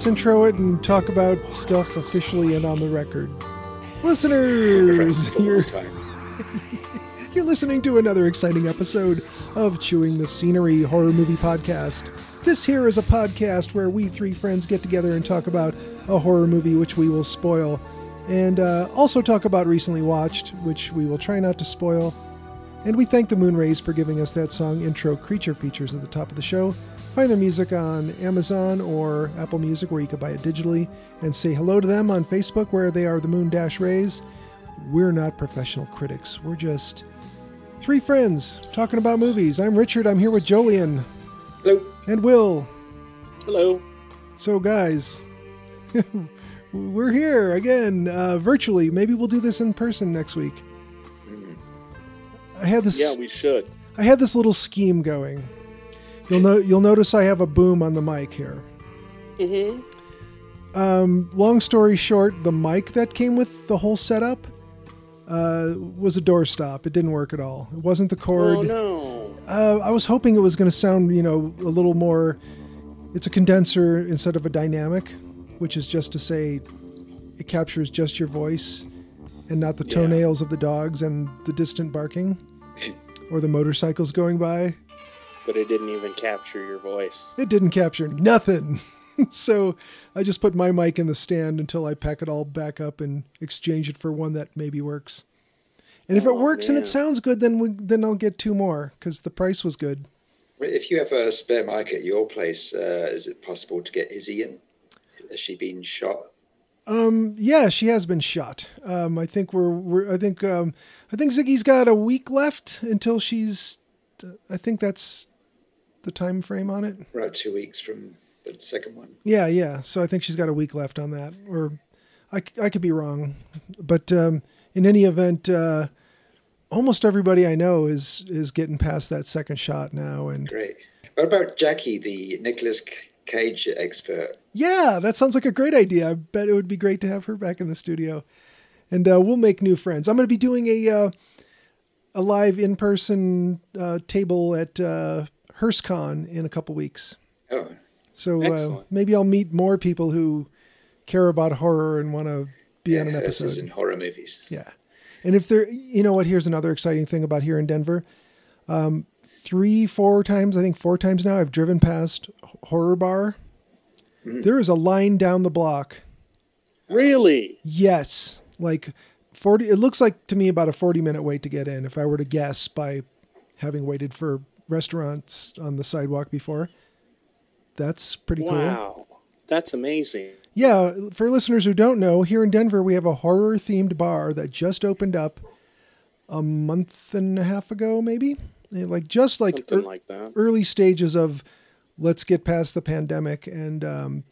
let's intro it and talk about stuff officially and on the record. Listeners, you're, you're listening to another exciting episode of Chewing the Scenery Horror Movie Podcast. This here is a podcast where we three friends get together and talk about a horror movie which we will spoil, and uh, also talk about recently watched, which we will try not to spoil. And we thank the Moonrays for giving us that song intro creature features at the top of the show. Find their music on Amazon or Apple Music where you can buy it digitally and say hello to them on Facebook where they are the Moon Dash Rays. We're not professional critics. We're just three friends talking about movies. I'm Richard. I'm here with Jolien Hello. and Will. Hello. So, guys, we're here again uh, virtually. Maybe we'll do this in person next week. I had this. Yeah, we should. I had this little scheme going. You'll know. You'll notice I have a boom on the mic here. Mm-hmm. Um, long story short, the mic that came with the whole setup uh, was a doorstop. It didn't work at all. It wasn't the cord. Oh no. Uh, I was hoping it was going to sound, you know, a little more. It's a condenser instead of a dynamic, which is just to say, it captures just your voice and not the Yeah. toenails of the dogs and the distant barking or the motorcycles going by. But it didn't even capture your voice. It didn't capture nothing. so I just put my mic in the stand until I pack it all back up and exchange it for one that maybe works. And if it Oh, works and it sounds good, then we, then I'll get two more because the price was good. If you have a spare mic at your place, uh, is it possible to get Izzy in? Has she been shot? Um, yeah, she has been shot. Um, I think we're, we're I think um, I think Ziggy's got a week left until she's. I think that's the time frame on it. About two weeks from the second one. Yeah, yeah. So I think she's got a week left on that, or I, I could be wrong, but um, in any event, uh, almost everybody I know is is getting past that second shot now, and Great. What about Jackie, the Nicolas Cage expert? yeah, that sounds like a great idea. I bet it would be great to have her back in the studio, and uh, we'll make new friends. I'm going to be doing a uh, a live in person uh, table at uh, HearstCon in a couple weeks. Oh, So uh, maybe I'll meet more people who care about horror and want to be on an yeah, this episode. is in horror movies. Yeah. And if there, you know what, here's another exciting thing about here in Denver. Um, three, four times, I think four times now, I've driven past Horror Bar. There is a line down the block. Really? Yes. Like 40, it looks like to me about a 40 minute wait to get in if I were to guess by having waited for restaurants on the sidewalk before. That's pretty cool. Wow. That's amazing. Yeah, for listeners who don't know, here in Denver we have a horror themed bar that just opened up a month and a half ago, maybe. Eh, Like just like Something ear- like that. early stages of let's get past the pandemic, and um,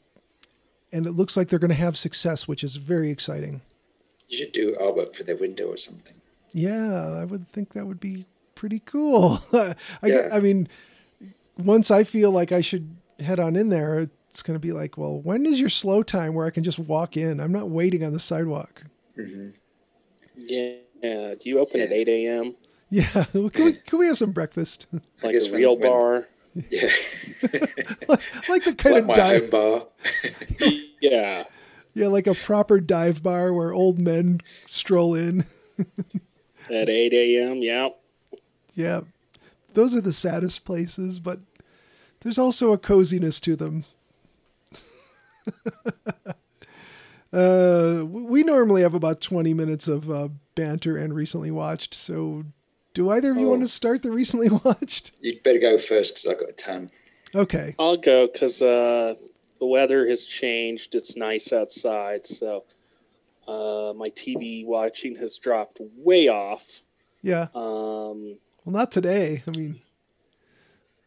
and it looks like they're going to have success, which is very exciting. You should do artwork for their window or something. Yeah, I would think that would be pretty cool. I, Yeah. I mean, once I feel like I should head on in there, it's going to be like, well, when is your slow time where I can just walk in? I'm not waiting on the sidewalk. Mm-hmm. Yeah. Do you open at 8 a.m. Yeah, can we, can we have some breakfast? Like a when- real when- bar? Yeah, like the kind like of dive, bar. Yeah. yeah, like a proper dive bar where old men stroll in. At 8 a.m. Yeah. Yeah, those are the saddest places, but there's also a coziness to them. uh, we normally have about 20 minutes of uh, banter and recently watched. So, do either of you Oh. want to start the recently watched? You'd better go first because I've got a ton. Okay. I'll go because uh, the weather has changed. It's nice outside, so uh, my TV watching has dropped way off. Yeah. Um, Well, not today. I mean,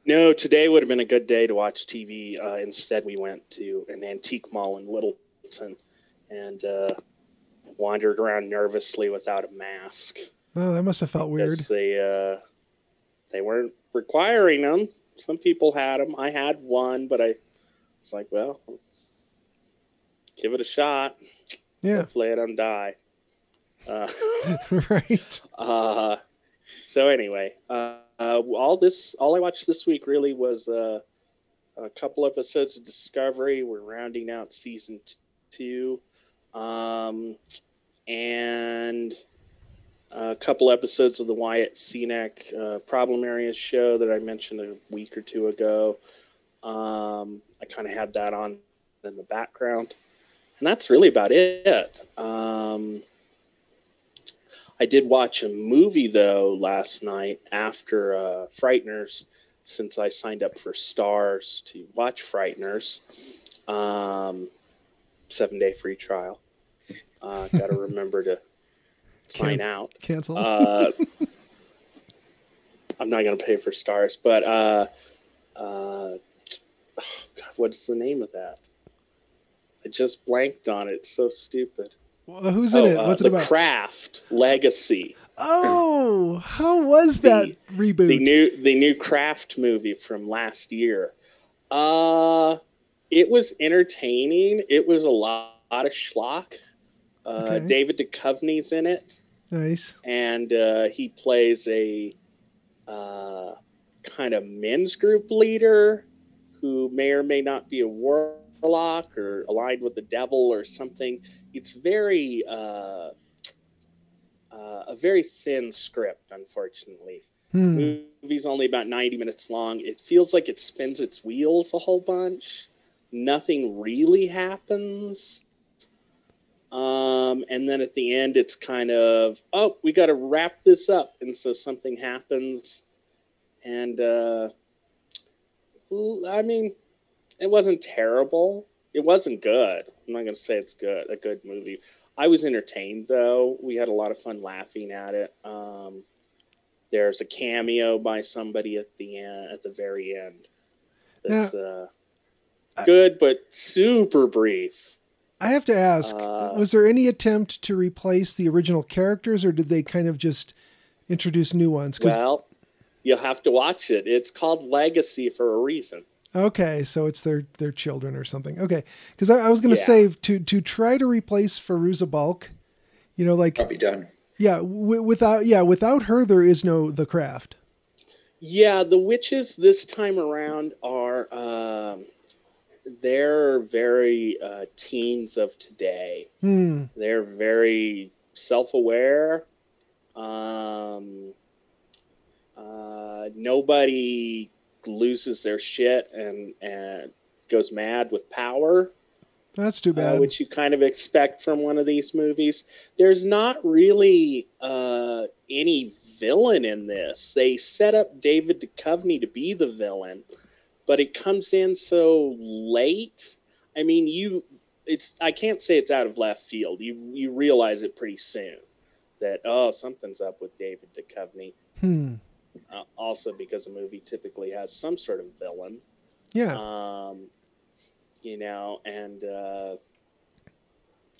no, today would have been a good day to watch TV. Uh, instead, we went to an antique mall in Littleton and uh, wandered around nervously without a mask. oh, that must have felt weird. they uh, they weren't requiring them. Some people had them. I had one, but I was like, well, let's give it a shot. Yeah. Hopefully, I don't die. Uh, right. uh, so anyway, uh, uh, all this, all I watched this week really was uh, a couple episodes of Discovery. We're rounding out season two, um, and a couple episodes of the Wyatt Cenac uh, Problem Areas show that I mentioned a week or two ago. Um, I kind of had that on in the background, and that's really about it. Um, I did watch a movie though last night after uh, Frighteners, since I signed up for Starz to watch Frighteners. Um, seven day free trial. Uh, Got to remember to sign Can't- out. Cancel. Uh, I'm not going to pay for Starz, but uh, uh, oh God, what's the name of that? I just blanked on it. It's so stupid. Well, Who's in it? uh, What's it the about? Craft Legacy. oh, how was that reboot? the new the new Craft movie from last year. Uh it was entertaining. It was a lot, lot of schlock. Uh, Okay. David Duchovny's in it, nice. and uh, he plays a uh, kind of men's group leader who may or may not be a warlock or aligned with the devil or something. It's very uh, uh, a very thin script, unfortunately. Hmm. movie's only about 90 minutes long. It feels like it spins its wheels a whole bunch. Nothing really happens. Um, and then at the end it's kind of oh we got to wrap this up. And so something happens. And uh, i mean it wasn't terrible. It wasn't good i'm not going to say it's good a good movie i was entertained though we had a lot of fun laughing at it um, there's a cameo by somebody at the end, at the very end. That's uh, I- good, but super brief. I have to ask: Uh, Was there any attempt to replace the original characters, or did they kind of just introduce new ones? 'Cause- Well, you'll have to watch it. It's called Legacy for a reason. Okay, so it's their their children or something. Okay, because I, I was going to Yeah. say to to try to replace Fairuza Balk, you know, like Can't be done. yeah, w- without yeah, without her there is no the craft. Yeah, the witches this time around are um, they're very uh, teens of today. Hmm. They're very self-aware. Um, uh, nobody loses their shit and and goes mad with power, That's too uh, bad. which you kind of expect from one of these movies. There's not really uh, any villain in this. They set up David Duchovny to be the villain, but it comes in so late. I mean, you it's I can't say it's out of left field. You you realize it pretty soon that oh something's up with David Duchovny. hmm. Uh, also because a movie typically has some sort of villain Yeah. um, you know, and uh,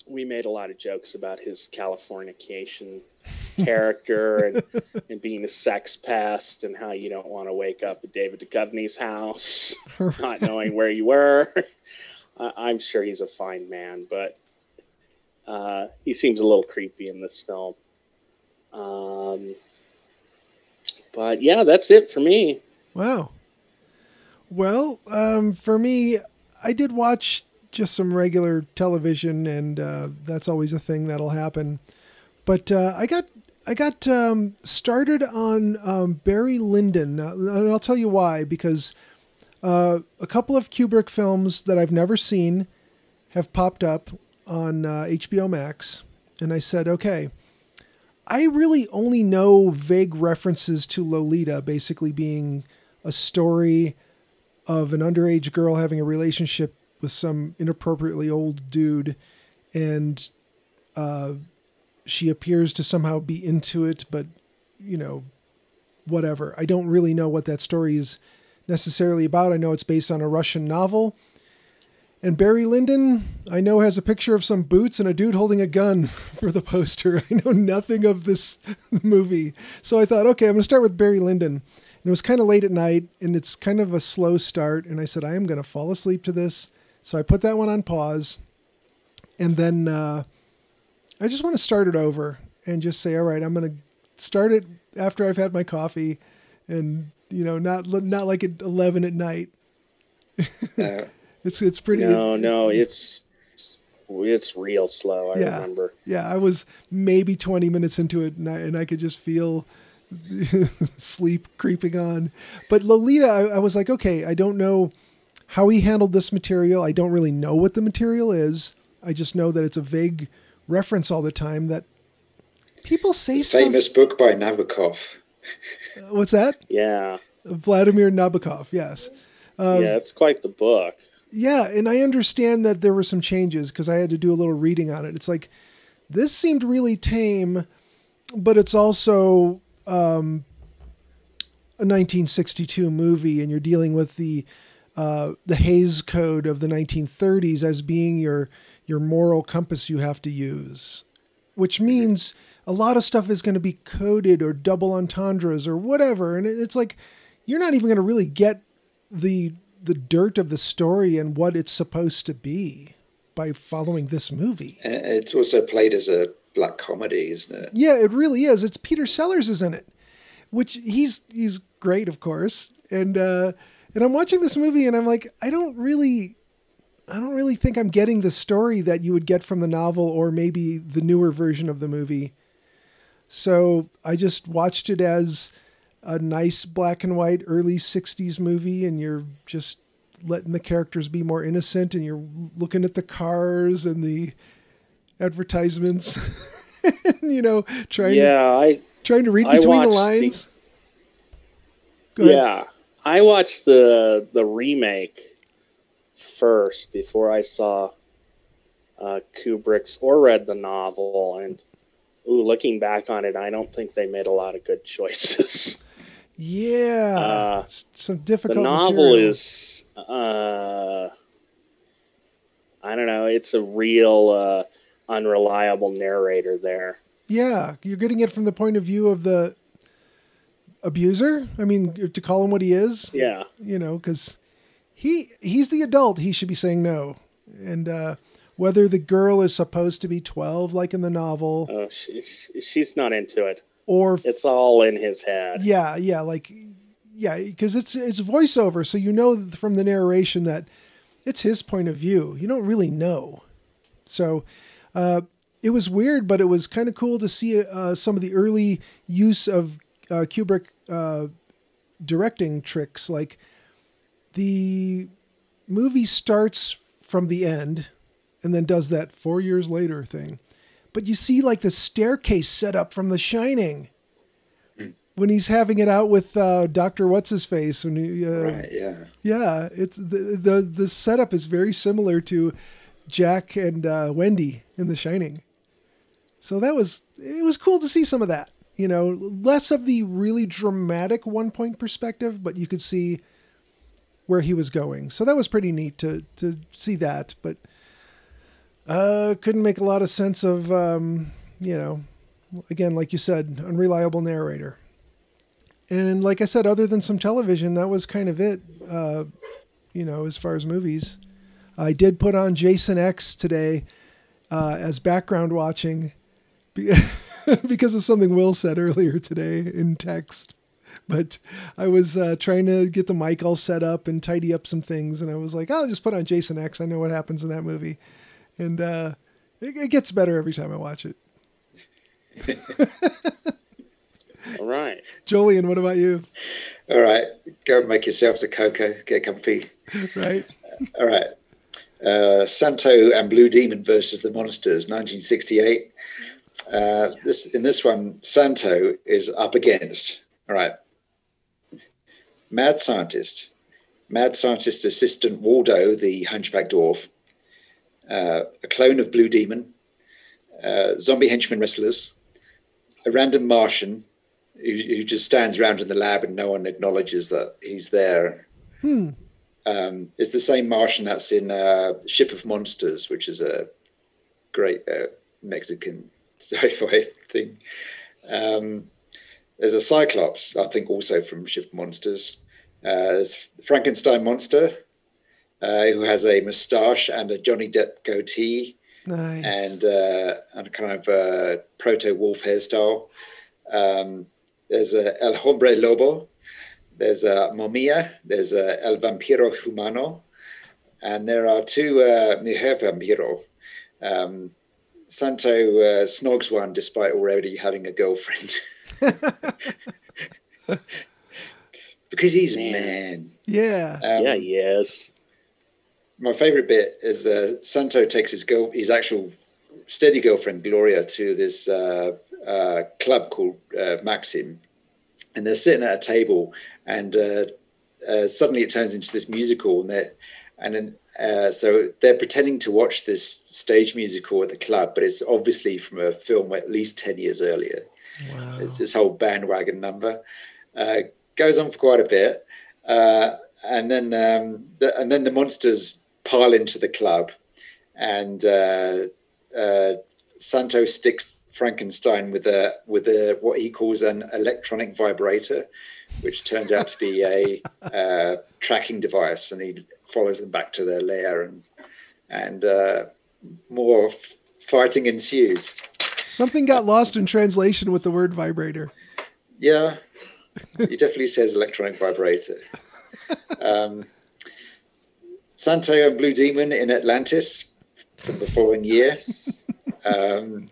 we made a lot of jokes about his Californication character and, and being a sex pest and how you don't want to wake up at David Duchovny's house not knowing where you were. I I'm sure he's a fine man, but uh, he seems a little creepy in this film. Um, but yeah, that's it for me. Wow. Well, um, for me, I did watch just some regular television, and uh, that's always a thing that'll happen. But uh, I got I got um, started on um, Barry Lyndon, uh, and I'll tell you why. Because uh, a couple of Kubrick films that I've never seen have popped up on uh, HBO Max, and I said, okay. I really only know vague references to Lolita, basically being a story of an underage girl having a relationship with some inappropriately old dude, and uh, she appears to somehow be into it, but you know, whatever. I don't really know what that story is necessarily about. I know it's based on a Russian novel. And Barry Lyndon, I know, has a picture of some boots and a dude holding a gun for the poster. I know nothing of this movie. So I thought, okay, I'm going to start with Barry Lyndon. And it was kind of late at night and it's kind of a slow start. And I said, I am going to fall asleep to this. So I put that one on pause. And then uh, I just want to start it over and just say, all right, I'm going to start it after I've had my coffee and, you know, not, not like at 11 at night. Uh, It's it's pretty. No, no, it's it's real slow. I Yeah. remember. Yeah, I was maybe 20 minutes into it, and I, and I could just feel sleep creeping on. But Lolita, I, I was like, okay, I don't know how he handled this material. I don't really know what the material is. I just know that it's a vague reference all the time that people say stuff. famous book by Nabokov. What's that? Yeah, Vladimir Nabokov. Yes. Um, yeah, it's quite the book. Yeah, and I understand that there were some changes because I had to do a little reading on it. It's like this seemed really tame, but it's also um, a 1962 movie, and you're dealing with the uh, the Hays Code of the 1930s as being your your moral compass you have to use, which means a lot of stuff is going to be coded or double entendres or whatever, and it's like you're not even going to really get the the dirt of the story and what it's supposed to be by following this movie. It's also played as a black comedy, isn't it? Yeah, it really is. It's Peter Sellers is in it, which he's he's great, of course. And uh, and I'm watching this movie and I'm like, I don't really, I don't really think I'm getting the story that you would get from the novel or maybe the newer version of the movie. So I just watched it as a nice black and white early 60s movie and you're just letting the characters be more innocent and you're looking at the cars and the advertisements and, you know trying Yeah, I trying to read I between the the- lines ahead. yeah, I watched the the remake first before I saw uh, Kubrick's or read the novel. And ooh, looking back on it, I don't think they made a lot of good choices. Yeah. Uh, some the novel material. is uh i don't know it's a real uh unreliable narrator there. Yeah you're getting it from the point of view of the abuser? I mean to call him what he is? Yeah. You know because he he's the adult he should be saying no. And uh whether the girl is supposed to be 12 like in the novel she, she- she's not into it or it's all in his head Yeah, yeah, like yeah, because it's it's voiceover, so you know from the narration that it's his point of view. You don't really know, so uh, it was weird, but it was kind of cool to see uh, some of the early use of uh, Kubrick uh, directing tricks. Like the movie starts from the end, and then does that four years later thing. But you see like the staircase set up from The Shining when he's having it out with uh, Doctor What's His Face. When he, uh, Right, yeah. yeah, it's the, the the setup is very similar to Jack and uh, Wendy in The Shining. So that was it was cool to see some of that. You know, less of the really dramatic one point perspective, but you could see where he was going. So that was pretty neat to to see that. But uh, couldn't make a lot of sense of um, you know, again, like you said, unreliable narrator. And like I said, other than some television, that was kind of it. Uh, you know, as far as movies, I did put on Jason X today uh, as background watching because of something Will said earlier today in text. But I was uh, trying to get the mic all set up and tidy up some things, and I was like, "I'll just put on Jason X. I know what happens in that movie," and uh, it, it gets better every time I watch it. all right Jolien, what about you? All right, go and make yourselves a cocoa, get comfy. Right? All right. Uh, Santo and Blue Demon versus the Monsters, 1968. Uh, this in this one, Santo is up against. All right. Mad scientist, mad scientist assistant Waldo, the hunchback dwarf, uh, a clone of Blue Demon, uh, zombie henchman wrestlers, a random Martian who, who, just stands around in the lab and no one acknowledges that he's there. Hmm. Um, it's the same Martian that's in uh, Ship of Monsters, which is a great uh, Mexican sci-fi thing. Um, there's a Cyclops, I think, also from Ship of Monsters. Uh, there's Frankenstein monster, uh, who has a moustache and a Johnny Depp goatee, nice. and uh, and a kind of uh, proto wolf hairstyle. Um, there's a El Hombre Lobo, there's a Momia, there's a El Vampiro Humano, and there are two uh, Mujer Vampiro. Um, Santo uh, snogs one despite already having a girlfriend. because he's man. man. Yeah. Um, yeah, yes. My favorite bit is uh, Santo takes his girl, his actual steady girlfriend Gloria to this uh, uh, club called uh, Maxim, and they're sitting at a table, and uh, uh, suddenly it turns into this musical, and they and then uh, so they're pretending to watch this stage musical at the club, but it's obviously from a film at least ten years earlier. Wow. It's this whole bandwagon number. Uh, goes on for quite a bit, uh, and then um, the, and then the monsters pile into the club, and uh, uh, Santo sticks Frankenstein with a with a what he calls an electronic vibrator, which turns out to be a uh, tracking device, and he follows them back to their lair, and and uh, more f- fighting ensues. Something got lost in translation with the word vibrator. Yeah, he definitely says electronic vibrator. Um, Santo and Blue Demon in Atlantis from the following year. Um,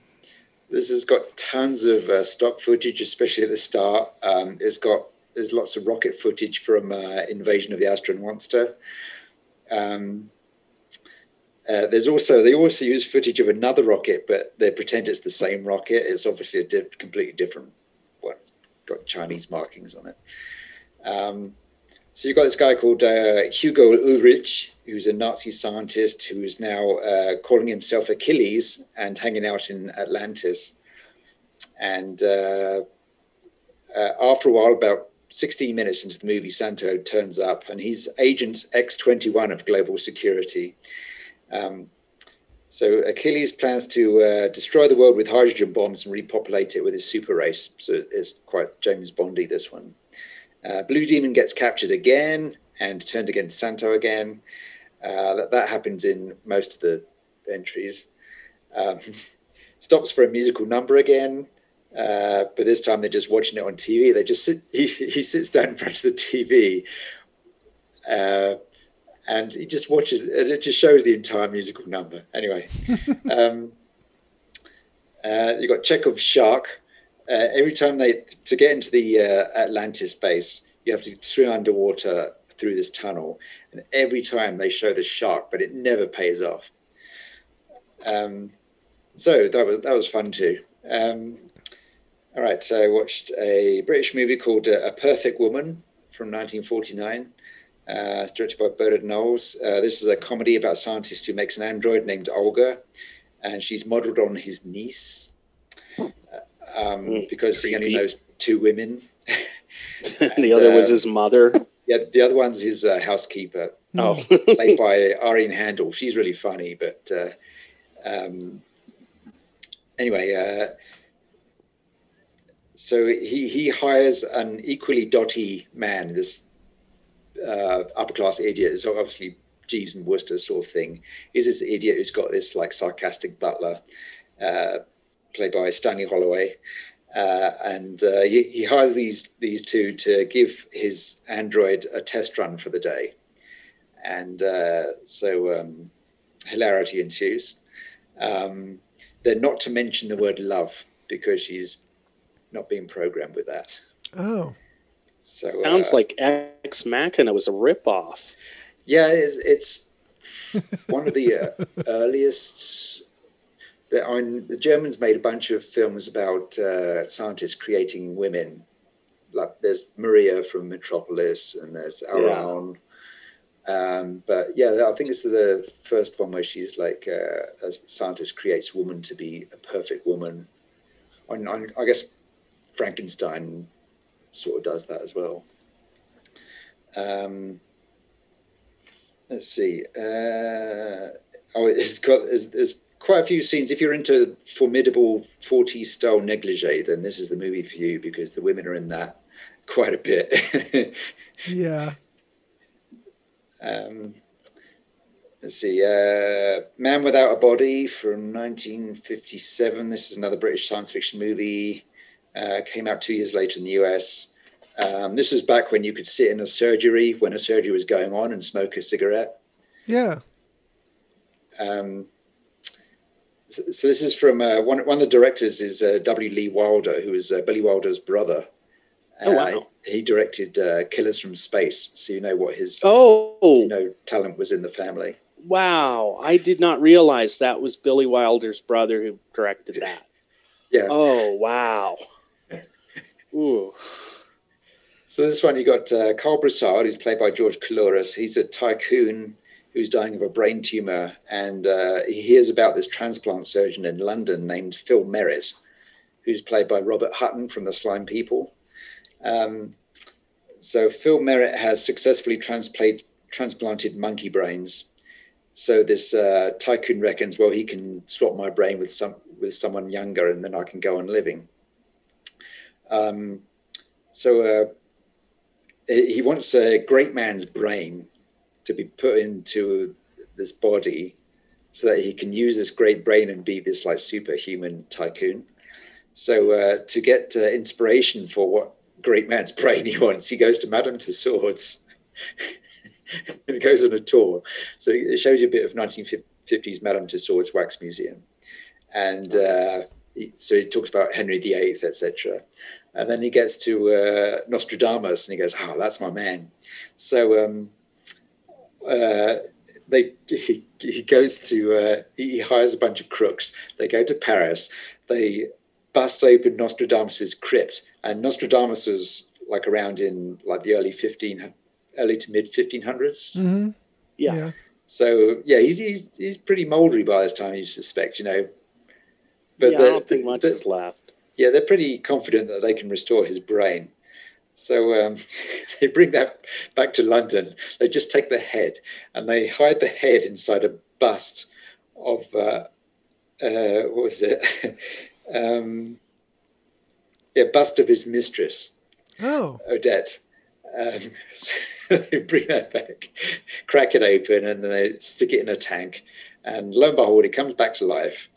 this has got tons of uh, stock footage, especially at the start. Um, it's got there's lots of rocket footage from uh, Invasion of the Astron Monster. Um, uh, there's also they also use footage of another rocket, but they pretend it's the same rocket. It's obviously a di- completely different one. Got Chinese markings on it. Um, so you've got this guy called uh, Hugo Ulrich, who's a Nazi scientist who is now uh, calling himself Achilles and hanging out in Atlantis. And uh, uh after a while, about 16 minutes into the movie, Santo turns up and he's Agent X21 of Global Security. Um, so Achilles plans to uh, destroy the world with hydrogen bombs and repopulate it with his super race. So it's quite James Bondy, this one. Uh, Blue Demon gets captured again and turned against Santo again. Uh, that, that happens in most of the entries. Um, stops for a musical number again, uh, but this time they're just watching it on TV. They just sit, he, he sits down in front of the TV uh, and he just watches, and it just shows the entire musical number. Anyway, um, uh, you've got Chekhov's shark. Uh, every time they, to get into the uh, Atlantis base, you have to swim underwater through this tunnel. And every time they show the shark, but it never pays off. Um, so that was that was fun too. Um, all right, so I watched a British movie called uh, A Perfect Woman from 1949. Uh, directed by Bernard Knowles. Uh, this is a comedy about a scientist who makes an android named Olga, and she's modeled on his niece um, mm, because creepy. he only knows two women. and, the other was his mother. Yeah, the other one's his uh, housekeeper. Oh, played by Irene Handl. She's really funny, but uh, um, anyway, uh, so he he hires an equally dotty man, this uh, upper class idiot. So obviously Jeeves and Wooster sort of thing. He's this idiot who's got this like sarcastic butler, uh, played by Stanley Holloway. Uh, and uh, he, he, hires these these two to give his android a test run for the day, and uh, so um, hilarity ensues. Um, they're not to mention the word love because she's not being programmed with that. Oh, so sounds uh, like Ex Machina was a ripoff. Yeah, it's, it's one of the uh, earliest the, I mean, the Germans made a bunch of films about uh, scientists creating women. Like there's Maria from Metropolis, and there's Alraune, Um, but yeah, I think it's the first one where she's like uh, a scientist creates woman to be a perfect woman. On, I guess Frankenstein sort of does that as well. Um, let's see. Uh, oh, it's got there's, there's quite a few scenes. If you're into formidable 40s style negligee, then this is the movie for you because the women are in that quite a bit. yeah. Um, let's see. Uh, Man Without a Body from 1957. This is another British science fiction movie. Uh, came out two years later in the US. Um, this was back when you could sit in a surgery when a surgery was going on and smoke a cigarette. Yeah. Um, so, so, this is from uh, one, one of the directors is uh, W. Lee Wilder, who is uh, Billy Wilder's brother. Oh, wow. He directed uh, Killers from Space, so you know what his oh so you know talent was in the family. Wow, I did not realize that was Billy Wilder's brother who directed that. Yeah. Oh wow. Ooh. So this one you got uh, Carl Broussard, who's played by George Coulouris. He's a tycoon who's dying of a brain tumor, and uh, he hears about this transplant surgeon in London named Phil Merritt, who's played by Robert Hutton from the Slime People. Um, so Phil Merritt has successfully transplanted monkey brains. So this uh, tycoon reckons, well, he can swap my brain with some with someone younger, and then I can go on living. Um, so uh, he wants a great man's brain to be put into this body, so that he can use this great brain and be this like superhuman tycoon. So uh, to get uh, inspiration for what great man's brain he wants. He goes to Madame Tussauds and goes on a tour. So it shows you a bit of 1950s Madame Tussauds Wax Museum. And uh, he, so he talks about Henry VIII, etc. And then he gets to uh, Nostradamus and he goes, oh, that's my man. So um, uh, they he, he goes to, uh, he hires a bunch of crooks. They go to Paris. They bust open Nostradamus's crypt, and Nostradamus was like around in like the early fifteen, early to mid fifteen hundreds. Mm-hmm. Yeah. yeah. So yeah, he's, he's he's pretty mouldery by this time. You suspect, you know. But yeah, I don't think much is left. Yeah, they're pretty confident that they can restore his brain. So um, they bring that back to London. They just take the head and they hide the head inside a bust of uh, uh, what was it? um, yeah, bust of his mistress. Oh, Odette. Um, so they bring that back, crack it open, and then they stick it in a tank. And lo and behold, it comes back to life.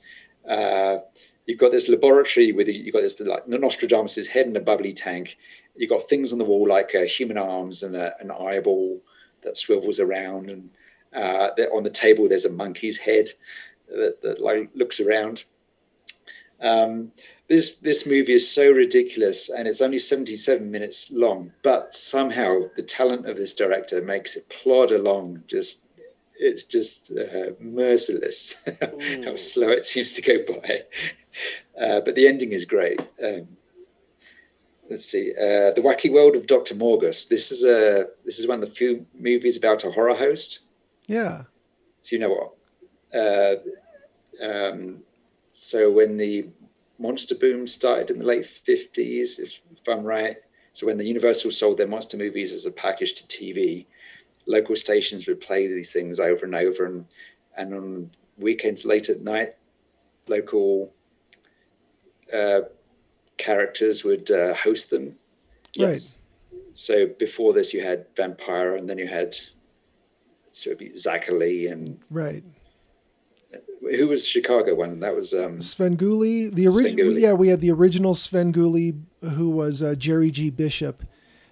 Uh, you've got this laboratory with you've got this like Nostradamus's head in a bubbly tank. You've got things on the wall like uh, human arms and a, an eyeball that swivels around, and uh, on the table there's a monkey's head that, that like looks around. Um, this this movie is so ridiculous, and it's only seventy seven minutes long. But somehow the talent of this director makes it plod along. Just it's just uh, merciless how slow it seems to go by. Uh, but the ending is great. Um, let's see, uh, the Wacky World of Doctor Morgus. This is a this is one of the few movies about a horror host. Yeah. So you know what? Uh, um, so when the monster boom started in the late 50s, if, if I'm right. So when the Universal sold their monster movies as a package to TV, local stations would play these things over and over, and and on weekends late at night, local uh, characters would uh, host them. Right. So before this, you had Vampira, and then you had so it'd be Zacherle and right who was Chicago one? That was um, Svengoolie. The original, yeah, we had the original Sven Svengoolie, who was uh, Jerry G. Bishop,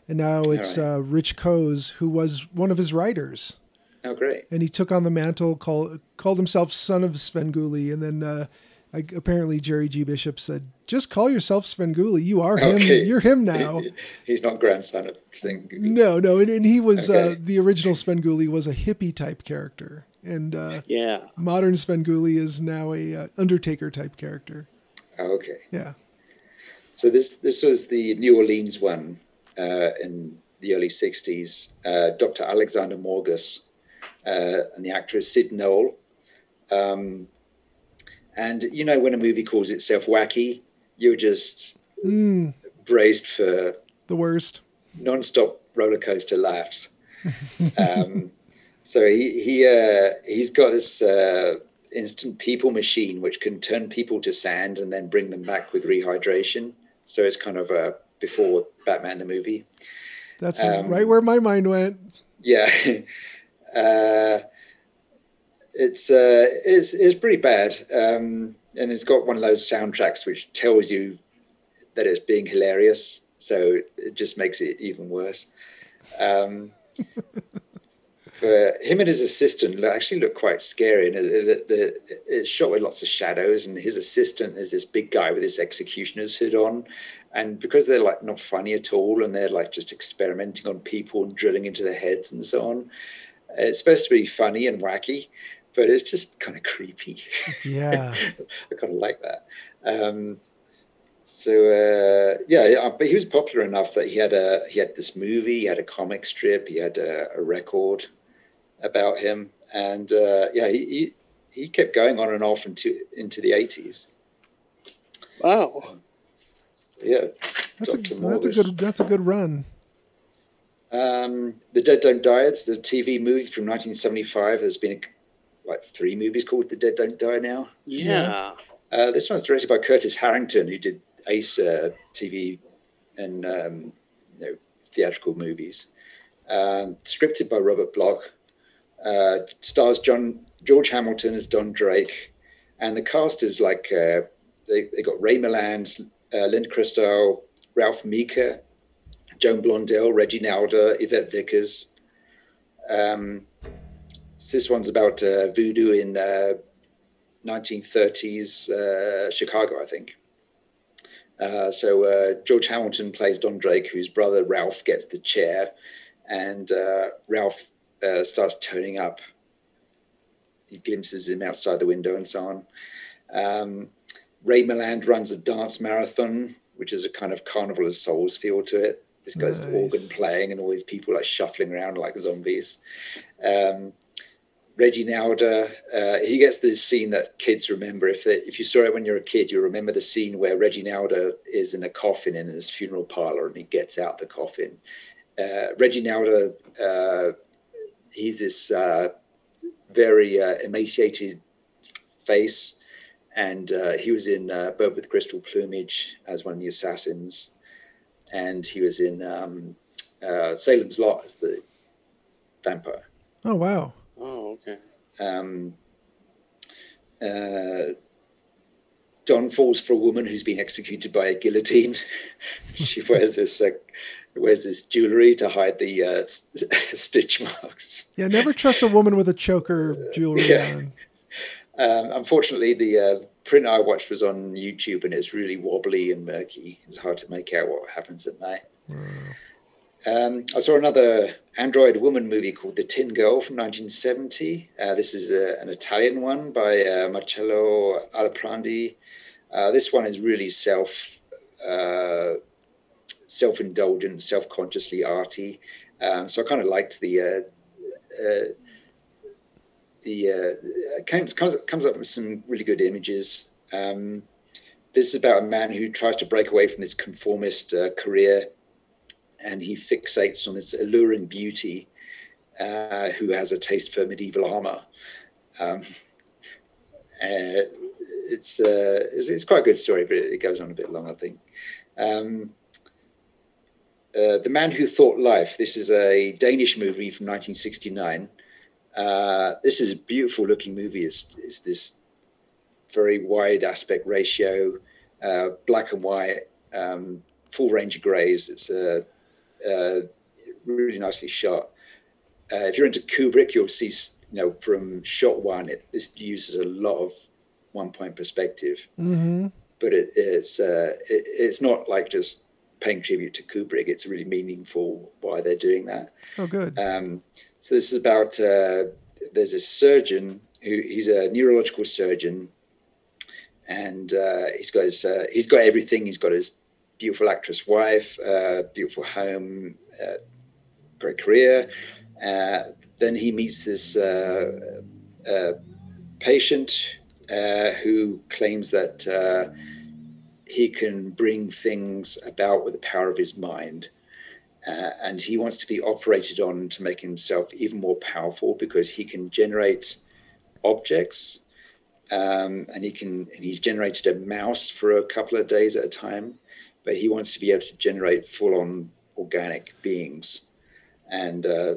and now it's right. uh, Rich Koz, who was one of his writers. Oh, great! And he took on the mantle, called called himself Son of Sven Svengoolie, and then uh, I, apparently Jerry G. Bishop said, "Just call yourself Sven Svengoolie. You are him. Okay. You're him now." He's not grandson of Svengoolie. No, no, and, and he was uh, the original Sven Svengoolie was a hippie type character and uh, yeah, modern Sven Svengoolie is now a uh, Undertaker type character. Oh, okay. Yeah. So this this was the New Orleans one uh, in the early '60s. Uh, Dr. Alexander Morgus uh, and the actress Sid Noel. Um, and you know, when a movie calls itself wacky, you're just Mm, braced for the worst. non-stop roller coaster laughs. um, so he he uh, he's got this uh, instant people machine which can turn people to sand and then bring them back with rehydration. So it's kind of a before Batman the movie. That's Um, right where my mind went. Yeah. uh, it's uh, it's it's pretty bad, um, and it's got one of those soundtracks which tells you that it's being hilarious, so it just makes it even worse. Um, for him and his assistant look- actually look quite scary, and it, the, the, it's shot with lots of shadows. And his assistant is this big guy with this executioner's hood on, and because they're like not funny at all, and they're like just experimenting on people and drilling into their heads and so on. It's supposed to be funny and wacky, but it's just kind of creepy. Yeah. I kind of like that. Um, so uh, yeah, yeah, but he was popular enough that he had a he had this movie, he had a comic strip, he had a, a record about him, and uh, yeah, he, he he kept going on and off into into the eighties. Wow. Yeah, That's a Dr. that's a good that's a good run. Um, the Dead Don't Die. It's the TV movie from 1975. There's been like three movies called The Dead Don't Die now. Yeah. Uh, this one's directed by Curtis Harrington, who did Ace uh, TV and um, you know, theatrical movies. Um, scripted by Robert Bloch. Uh, stars John George Hamilton as Don Drake, and the cast is like uh, they they got Ray Milland, uh, Linda Cristal, Ralph Meeker, Joan Blondell, Reggie Nalder, Yvette Vickers. Um, so this one's about uh, voodoo in uh, 1930s uh, Chicago, I think. Uh, so uh, George Hamilton plays Don Drake, whose brother Ralph gets the chair, and uh, Ralph uh, starts turning up. He glimpses him outside the window and so on. Um, Ray Milland runs a dance marathon, which is a kind of carnival of souls feel to it. This guy's Nice. organ playing and all these people like shuffling around like zombies. Um, Reggie Nalder, uh, he gets this scene that kids remember. If they, if you saw it when you're a kid, you remember the scene where Reggie Nalder is in a coffin in his funeral parlor and he gets out the coffin. Uh, Reggie Nalder, uh, he's this uh, very uh, emaciated face, and uh, he was in Bird with Crystal Plumage as one of the assassins, and he was in um, Salem's Lot as the vampire. Oh wow. Oh, okay. um, uh, Don falls for a woman who's been executed by a guillotine. she wears this uh, wears this jewelry to hide the uh, s- stitch marks. Yeah, never trust a woman with a choker jewelry Yeah. on. Um, unfortunately, the uh, print I watched was on YouTube, and it's really wobbly and murky. It's hard to make out what happens at night. Um, I saw another Android Woman movie called The Tin Girl from 1970. Uh, this is a, an Italian one by uh, Marcello Aliprandi. Uh, this one is really self uh, self indulgent, self consciously arty. Um, so I kind of liked the uh, uh, the uh, comes comes up with some really good images. Um, this is about a man who tries to break away from his conformist uh, career and he fixates on this alluring beauty uh, who has a taste for medieval armor. Um, uh, it's, uh, it's it's quite a good story, but it goes on a bit long, I think. Um, uh, the Man Who Thought Life. This is a Danish movie from 1969. Uh, this is a beautiful looking movie. It's, it's this very wide aspect ratio, black and white, um, full range of grays. It's a uh, really nicely shot. Uh, if you're into Kubrick, you'll see, you know, from shot one, it this uses a lot of one point perspective, Mm-hmm. but it, it's uh, it, it's not like just paying tribute to Kubrick. It's really meaningful why they're doing that. Oh, good. Um, so this is about uh, there's a surgeon who he's a neurological surgeon, and uh, he's got his uh, he's got everything. He's got his beautiful actress wife, uh, beautiful home, uh, great career, Uh, then he meets this uh, uh, patient who claims that he can bring things about with the power of his mind. Uh, and he wants to be operated on to make himself even more powerful because he can generate objects um, and he can and he's generated a mouse for a couple of days at a time but he wants to be able to generate full-on organic beings and uh,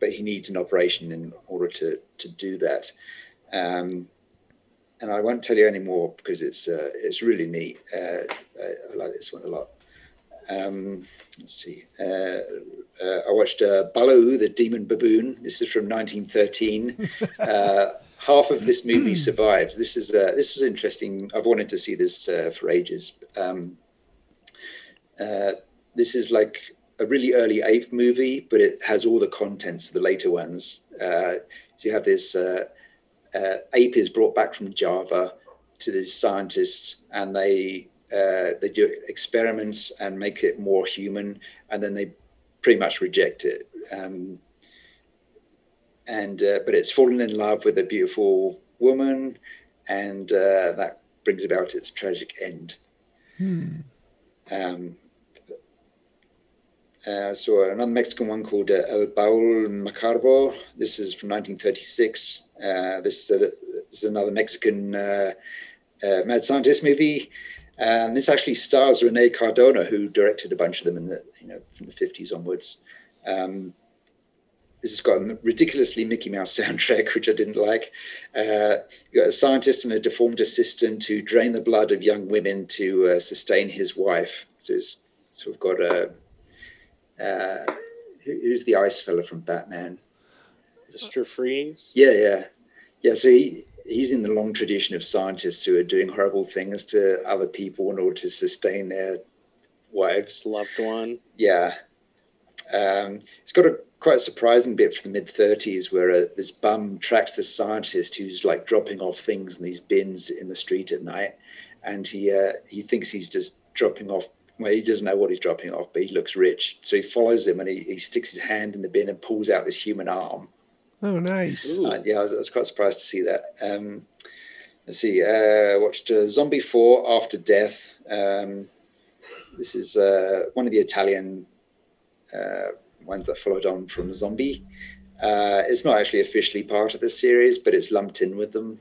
but he needs an operation in order to to do that. Um, and I won't tell you any more because it's uh, it's really neat. Uh, I, I, like this one a lot. Um, let's see. Uh, uh I watched uh, Balaoo, the Demon Baboon. This is from 1913. Uh, half of this movie survives. This is this was interesting. I've wanted to see this for ages. Um, this is like a really early ape movie, but it has all the contents of the later ones. Uh, so you have this uh, uh, ape is brought back from Java to these scientists, and they uh, they do experiments and make it more human, and then they pretty much reject it. Um, and uh, but it's fallen in love with a beautiful woman, and uh, that brings about its tragic end. Hmm. Um, uh, so another Mexican one called uh, El Baul Macabro. This is from 1936. Uh, this, is a, this, is another Mexican uh, uh, mad scientist movie. And this actually stars Rene Cardona, who directed a bunch of them in the you know from the 50s onwards. Um, this has got a ridiculously Mickey Mouse soundtrack, which I didn't like. Uh, you got a scientist and a deformed assistant who drain the blood of young women to sustain his wife. So it's sort of got a uh, who's the ice fella from Batman? Mr. Freeze. Yeah, yeah, yeah. So he he's in the long tradition of scientists who are doing horrible things to other people in order to sustain their wives, loved one. Yeah, um, it's got a quite a surprising bit from the mid 30s where uh, this bum tracks this scientist who's like dropping off things in these bins in the street at night, and he uh, he thinks he's just dropping off well, he doesn't know what he's dropping off, but he looks rich. So he follows him and he, he sticks his hand in the bin and pulls out this human arm. Oh, nice. Uh, yeah, I was, I was, quite surprised to see that. Um, let's see. Uh, watched uh, Zombie 4 After Death. Um, this is uh, one of the Italian uh, ones that followed on from Zombie. Uh, it's not actually officially part of the series, but it's lumped in with them.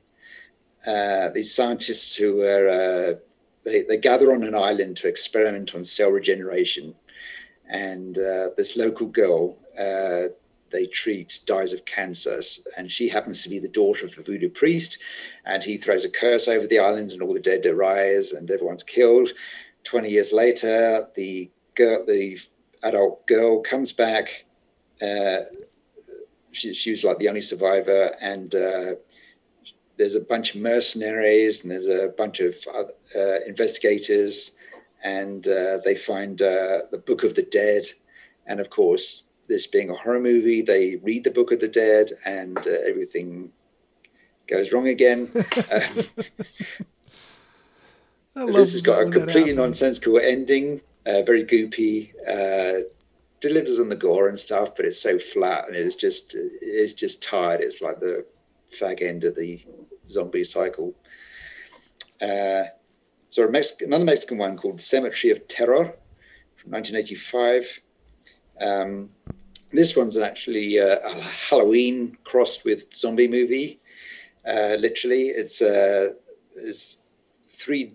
these scientists who are they, they gather on an island to experiment on cell regeneration. And uh, this local girl uh, they treat dies of cancer, and she happens to be the daughter of a voodoo priest. And he throws a curse over the island, and all the dead arise, and everyone's killed. Twenty years later, the girl, the adult girl, comes back. Uh, she, she, was like the only survivor, and uh, there's a bunch of mercenaries and there's a bunch of uh, investigators, and uh, they find uh, the Book of the Dead. And of course, this being a horror movie, they read the Book of the Dead, and uh, everything goes wrong again. Um, this has got a completely nonsensical ending, uh, very goopy. Uh, delivers on the gore and stuff, but it's so flat and it's just it's just tired. It's like the fag end of the zombie cycle. Uh, so another Mexican one called Cemetery of Terror from 1985. Um, this one's actually uh, a Halloween crossed with zombie movie. Uh, literally, it's, uh, it's three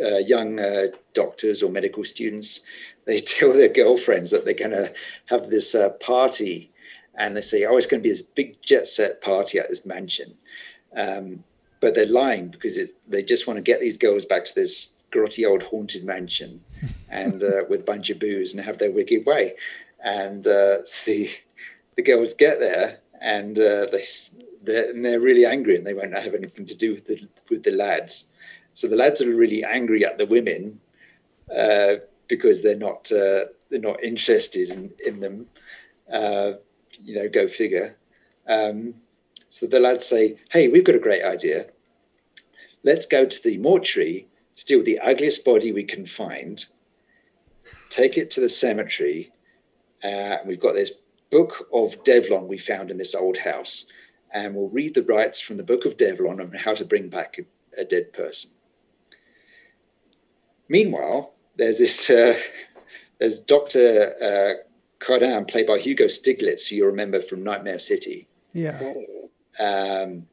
uh, young uh, doctors or medical students. They tell their girlfriends that they're going to have this uh, party, and they say, "Oh, it's going to be this big jet set party at this mansion." Um, but they're lying because it, they just want to get these girls back to this grotty old haunted mansion and uh, with a bunch of booze and have their wicked way. And uh, so the, the girls get there and uh, they, they're, and they're really angry and they won't have anything to do with the, with the lads. So the lads are really angry at the women uh, because they're not, uh, they're not interested in, in them. You know, go figure. Um, so the lads say, Hey, we've got a great idea. Let's go to the mortuary, steal the ugliest body we can find, take it to the cemetery. Uh, we've got this book of Devlon we found in this old house, and we'll read the rites from the book of Devlon on how to bring back a, a dead person. Meanwhile, there's this uh, there's Doctor uh, Cardin, played by Hugo Stiglitz, who you remember from Nightmare City. Yeah. Um,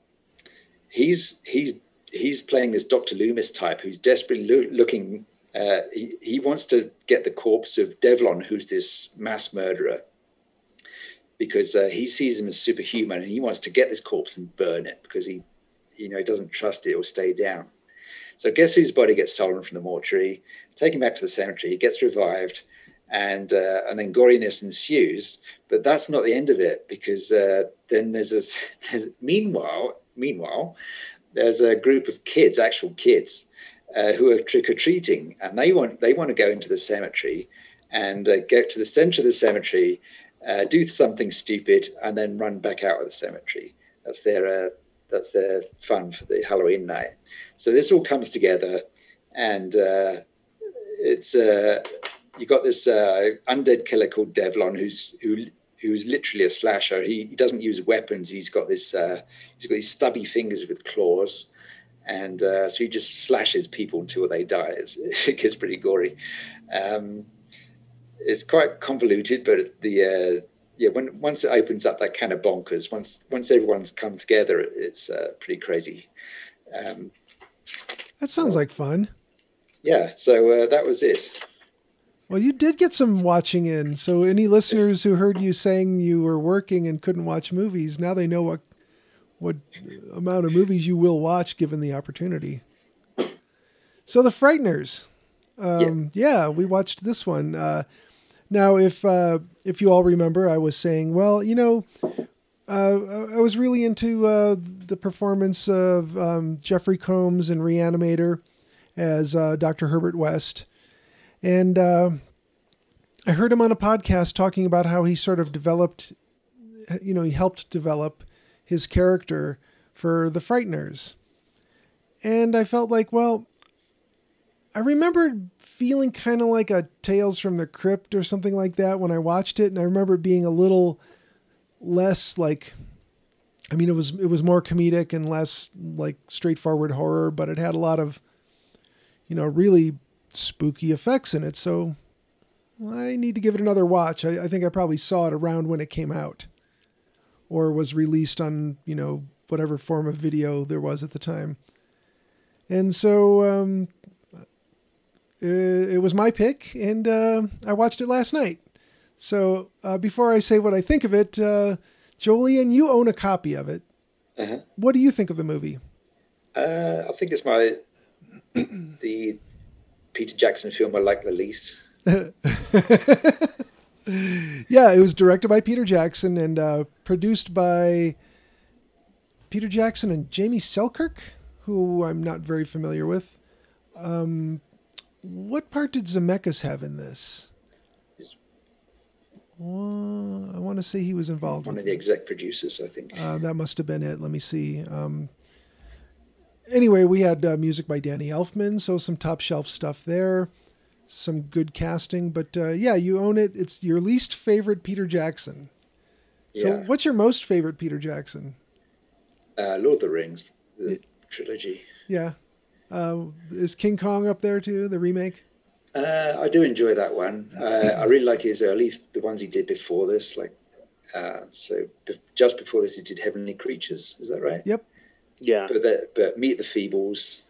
he's he's he's playing this Doctor Loomis type who's desperately lo- looking. Uh, he, he wants to get the corpse of Devlon, who's this mass murderer, because uh, he sees him as superhuman, and he wants to get this corpse and burn it because he, you know, he doesn't trust it or stay down. So guess whose body gets stolen from the mortuary? Taken back to the cemetery, he gets revived, and uh, and then goriness ensues. But that's not the end of it because uh, then there's a there's, meanwhile meanwhile there's a group of kids, actual kids, uh, who are trick or treating, and they want they want to go into the cemetery and uh, get to the center of the cemetery, uh, do something stupid, and then run back out of the cemetery. That's their uh, that's their fun for the Halloween night. So this all comes together, and uh, it's you got this uh, undead killer called Devlon, who's who who's literally a slasher. He, he doesn't use weapons. He's got this uh, he's got these stubby fingers with claws, and uh, so he just slashes people until they die. It's, it gets pretty gory. Um, it's quite convoluted, but the uh, yeah, when once it opens up that kind of bonkers, once once everyone's come together, it's uh, pretty crazy. Um, that sounds like fun. Yeah, so uh, that was it. Well, you did get some watching in. So, any listeners who heard you saying you were working and couldn't watch movies, now they know what what amount of movies you will watch given the opportunity. So, The Frighteners. Um, yeah. yeah. we watched this one. Uh, now, if uh, if you all remember, I was saying, well, you know, uh, I was really into uh, the performance of um, Jeffrey Combs and Reanimator as uh, Dr. Herbert West, and uh, I heard him on a podcast talking about how he sort of developed, you know, he helped develop his character for the Frighteners, and I felt like, well, I remember feeling kind of like a Tales from the Crypt or something like that when I watched it, and I remember being a little less like. I mean, it was it was more comedic and less like straightforward horror, but it had a lot of, you know, really spooky effects in it. So I need to give it another watch. I, I think I probably saw it around when it came out, or was released on you know whatever form of video there was at the time. And so um, uh, it was my pick, and uh, I watched it last night. So uh, before I say what I think of it, uh, Jolien, you own a copy of it. Uh-huh. What do you think of the movie? Uh, I think it's my the Peter Jackson film I like the least. yeah, it was directed by Peter Jackson and uh, produced by Peter Jackson and Jamie Selkirk, who I'm not very familiar with. Um, what part did Zemeckis have in this? Well, I want to say he was involved. One of the exec producers, I think. Uh, that must have been it. Let me see. Um, anyway, we had uh, music by Danny Elfman, so some top shelf stuff there. Some good casting, but uh, yeah, you own it. It's your least favorite Peter Jackson. So, yeah. what's your most favorite Peter Jackson? Uh, Lord of the Rings, the it, trilogy. Yeah, uh, is King Kong up there too? The remake. Uh, I do enjoy that one. Uh, I really like his early, the ones he did before this. Like, uh, so be- just before this, he did Heavenly Creatures. Is that right? Yep. Yeah. But, the, but Meet the Feebles.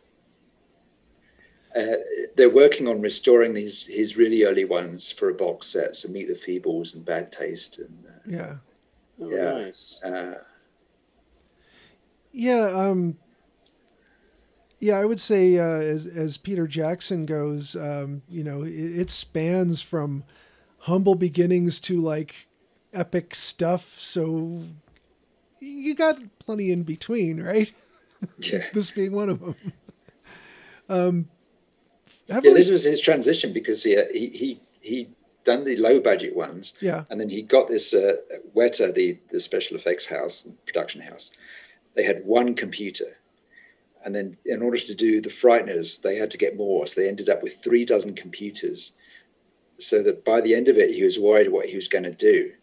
Uh, they're working on restoring these his really early ones for a box set. So Meet the Feebles and Bad Taste and uh, yeah, oh, yeah, nice. yeah. Um, yeah, I would say uh, as as Peter Jackson goes, um, you know, it, it, spans from humble beginnings to like epic stuff. So you got plenty in between, right? Yeah. this being one of them. um, yeah, this was his transition because he he he he done the low budget ones. Yeah. And then he got this uh, Weta, the the special effects house, production house. They had one computer and then, in order to do the Frighteners, they had to get more. So they ended up with three dozen computers. So that by the end of it, he was worried what he was going to do.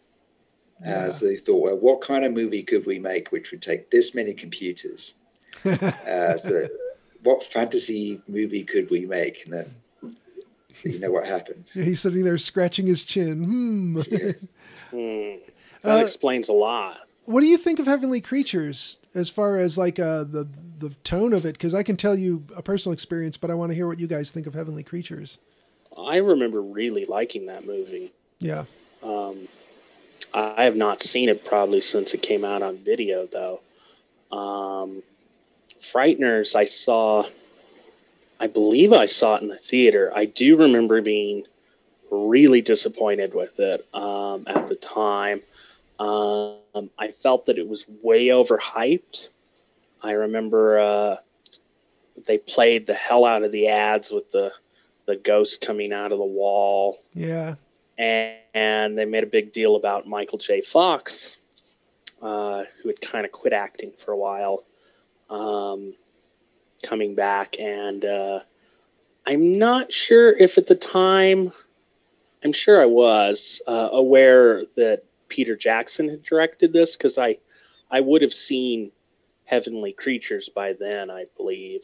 Uh, so they thought, well, what kind of movie could we make which would take this many computers? uh, so what fantasy movie could we make? And then, so you know what happened. Yeah, he's sitting there scratching his chin. Hmm. Yeah. Hmm. That Uh, explains a lot. What do you think of Heavenly Creatures as far as like uh, the the tone of it? Because I can tell you a personal experience, but I want to hear what you guys think of Heavenly Creatures. I remember really liking that movie. Yeah. Um, I have not seen it probably since it came out on video, though. Um, Frighteners, I saw, I believe I saw it in the theater. I do remember being really disappointed with it um, at the time. Um, I felt that it was way overhyped. I remember uh, they played the hell out of the ads with the the ghost coming out of the wall Yeah. and, and they made a big deal about Michael J. Fox, uh, who had kind of quit acting for a while, um, coming back. And uh, I'm not sure if at the time, I'm sure I was uh, aware that Peter Jackson had directed this because I, I would have seen Heavenly Creatures by then, I believe,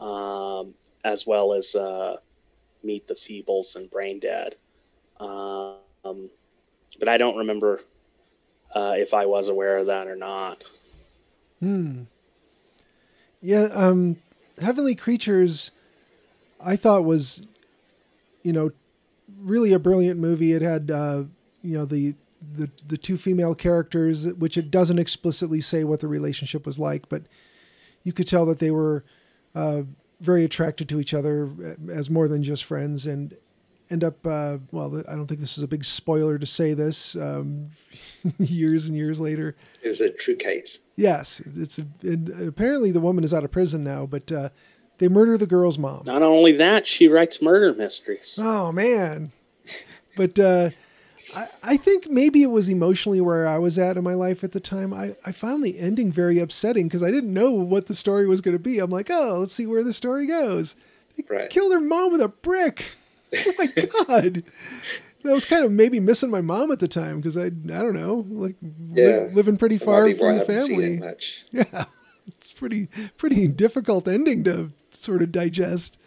um, as well as uh, Meet the Feebles and Brain Dead. Um, but I don't remember uh, if I was aware of that or not. Hmm. Yeah. Um, Heavenly Creatures, I thought was, you know, really a brilliant movie. It had, uh, you know, the the the two female characters, which it doesn't explicitly say what the relationship was like, but you could tell that they were uh, very attracted to each other as more than just friends, and end up. Uh, well, I don't think this is a big spoiler to say this. Um, years and years later, It was a true case. Yes, it's a, and apparently the woman is out of prison now, but uh, they murder the girl's mom. Not only that, she writes murder mysteries. Oh man! But uh, I, I think maybe it was emotionally where I was at in my life at the time. I, I found the ending very upsetting because I didn't know what the story was going to be. I'm like, oh, let's see where the story goes. They Right. killed her mom with a brick. Oh my god! And I was kind of maybe missing my mom at the time because I I don't know like li- living pretty far from the family. much. Yeah, it's pretty pretty difficult ending to sort of digest,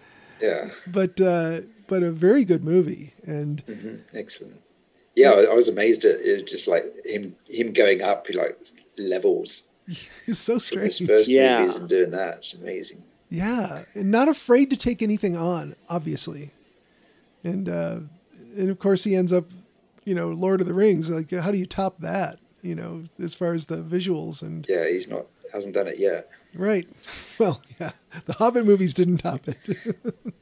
Yeah. but uh, but a very good movie. And hmm Excellent. Yeah, I, I was amazed at it. Was just like him him going up like levels it's so from his first Yeah. movies and doing that. It's amazing. Yeah, and not afraid to take anything on, obviously. And uh, and of course he ends up, you know, Lord of the Rings. Like, how do you top that? You know, as far as the visuals and Yeah, he's not hasn't done it yet. right. Well, yeah, the Hobbit movies didn't top it.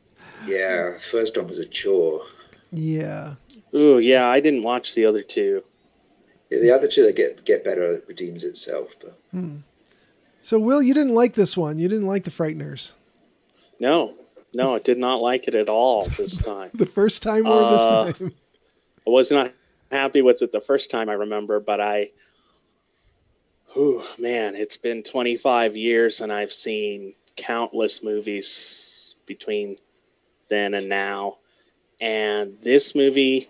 Yeah, first one was a chore. yeah. Ooh, yeah, I didn't watch the other two. Yeah, the other two they get get better. It redeems itself. But So, Will, you didn't like this one. You didn't like the Frighteners. No, no, I did not like it at all this time. The first time or Uh, this time? I was not happy with it the first time I remember, but I, whew, man, it's been 25 years and I've seen countless movies between then and now. And this movie,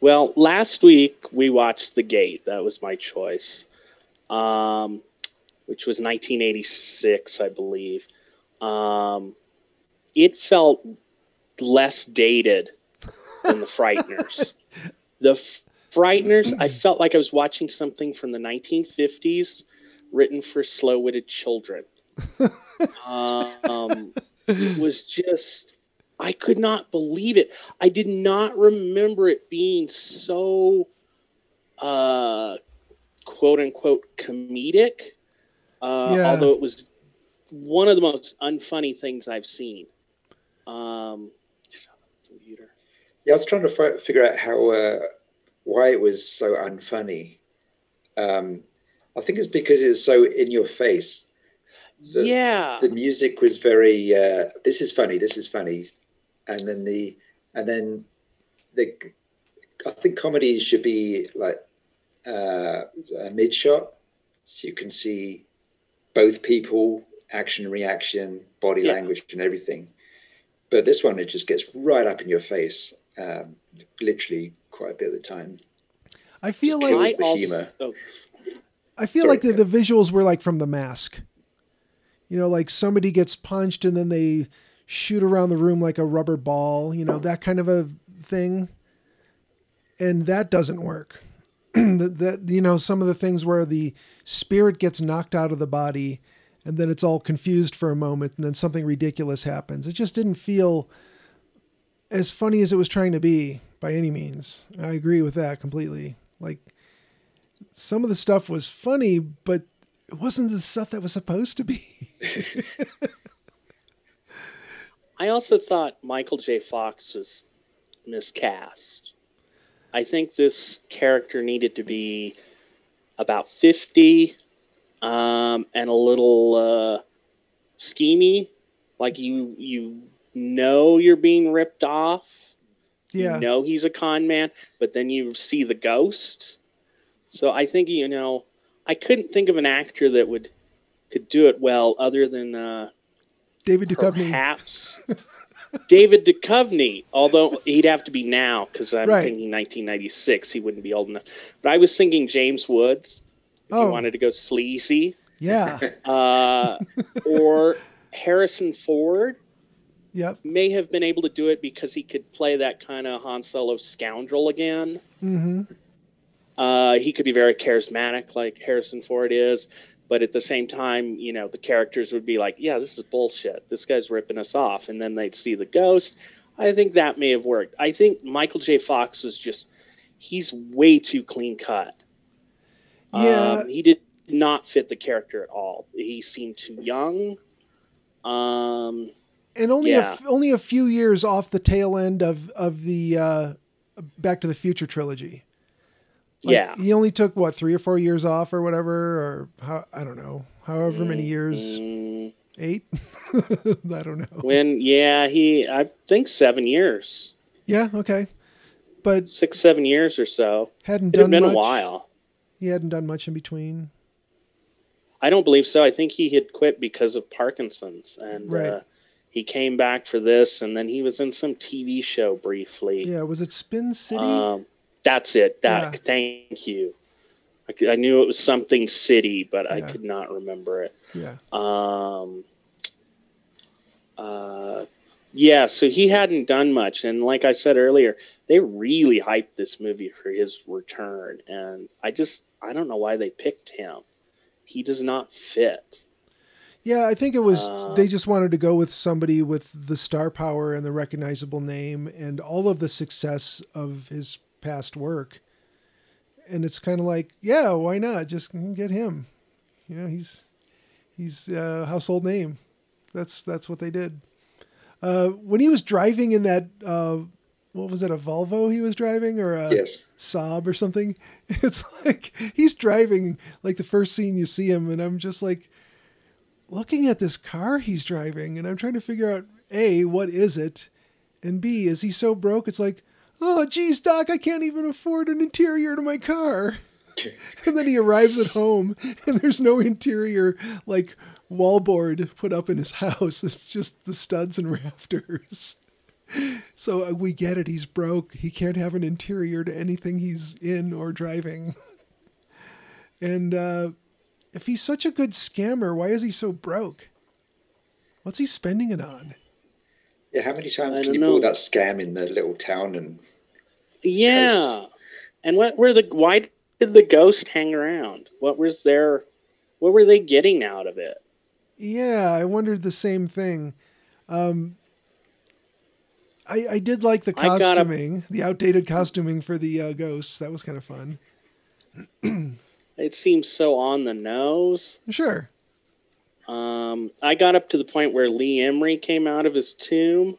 well, last week we watched The Gate. That was my choice, um, which was 1986, I believe. Um, it felt less dated than The Frighteners. the F- Frighteners, I felt like I was watching something from the 1950s written for slow witted children. um, it was just, I could not believe it. I did not remember it being so, uh, quote unquote, comedic. Uh, Yeah. Although it was one of the most unfunny things I've seen. Um, computer. yeah, I was trying to fi- figure out how uh, why it was so unfunny. Um, I think it's because it was so in your face. The- yeah. the music was very uh, this is funny this is funny and then the and then the i think comedies should be like uh, a mid shot so you can see both people action reaction body Yeah. language and everything but this one it just gets right up in your face um, literally quite a bit of the time I feel Just like I the also- humor. oh, I feel Sorry, like the, Ken. the visuals were like from the mask. You know, like somebody gets punched and then they shoot around the room like a rubber ball, you know, that kind of a thing. And that doesn't work. that, that you know, some of the things where the spirit gets knocked out of the body and then it's all confused for a moment and then something ridiculous happens. It just didn't feel as funny as it was trying to be by any means. I agree with that completely. Like some of the stuff was funny, but it wasn't the stuff that was supposed to be. I also thought Michael J. Fox was miscast. I think this character needed to be about 50 um, and a little uh, schemy. Like you, you know you're being ripped off. yeah. You know he's a con man, but then you see the ghost. So I think you know I couldn't think of an actor that would could do it well other than uh, David Duchovny. perhaps David Duchovny. Although he'd have to be now because I'm Right. thinking 1996. He wouldn't be old enough. But I was thinking James Woods. If Oh. you wanted to go sleazy, Yeah. uh, or Harrison Ford Yep. may have been able to do it because he could play that kind of Han Solo scoundrel again. Mm-hmm. Uh, he could be very charismatic, like Harrison Ford is, but at the same time, you know, the characters would be like, "Yeah, this is bullshit. This guy's ripping us off," and then they'd see the ghost. I think that may have worked. I think Michael J. Fox was just—he's way too clean cut. Yeah. um, he did not fit the character at all. He seemed too young. Um, And only a Yeah. f- only a few years off the tail end of of the uh, Back to the Future trilogy. Like, yeah. He only took what three or four years off or whatever, or how I don't know, however many years, Mm, eight. I don't know. when yeah, he I think seven years, Yeah. Okay. But six seven years or so. hadn't It had done been much. a while. He hadn't done much in between. I don't believe so. I think he had quit because of Parkinson's, and Right. uh, he came back for this, and then he was in some TV show briefly. Yeah. Was it Spin City? Um, that's it. That Yeah. thank you. I knew it was something city, but I could not remember it. yeah. Um, uh, yeah, so he hadn't done much, and like I said earlier, they really hyped this movie for his return, and I just I don't know why they picked him. He does not fit. Yeah, I think it was Uh, they just wanted to go with somebody with the star power and the recognizable name and all of the success of his past work. And it's kind of like, yeah, why not? Just get him. You know, he's he's a household name. That's that's what they did. Uh, when he was driving in that, uh, what was it, a Volvo he was driving or a yes. Saab or something? It's like he's driving like the first scene you see him, and I'm just like looking at this car he's driving, and I'm trying to figure out a what is it, and b is he so broke? It's like, oh geez, Doc, I can't even afford an interior to my car. And then he arrives at home, and there's no interior like wallboard put up in his house. It's just the studs and rafters. So uh, we get it. He's broke. He can't have an interior to anything he's in or driving. And uh, if he's such a good scammer, why is he so broke? What's he spending it on? Yeah, how many times I can don't you know. pull that scam in the little town and Yeah, and what were the why did the ghost hang around? What was their what were they getting out of it? Yeah, I wondered the same thing. Um, I, I did like the got a- costuming, the outdated costuming for the uh, ghosts. That was kind of fun. It seems so on the nose. Sure. Um, I got up to the point where Lee Ermey came out of his tomb,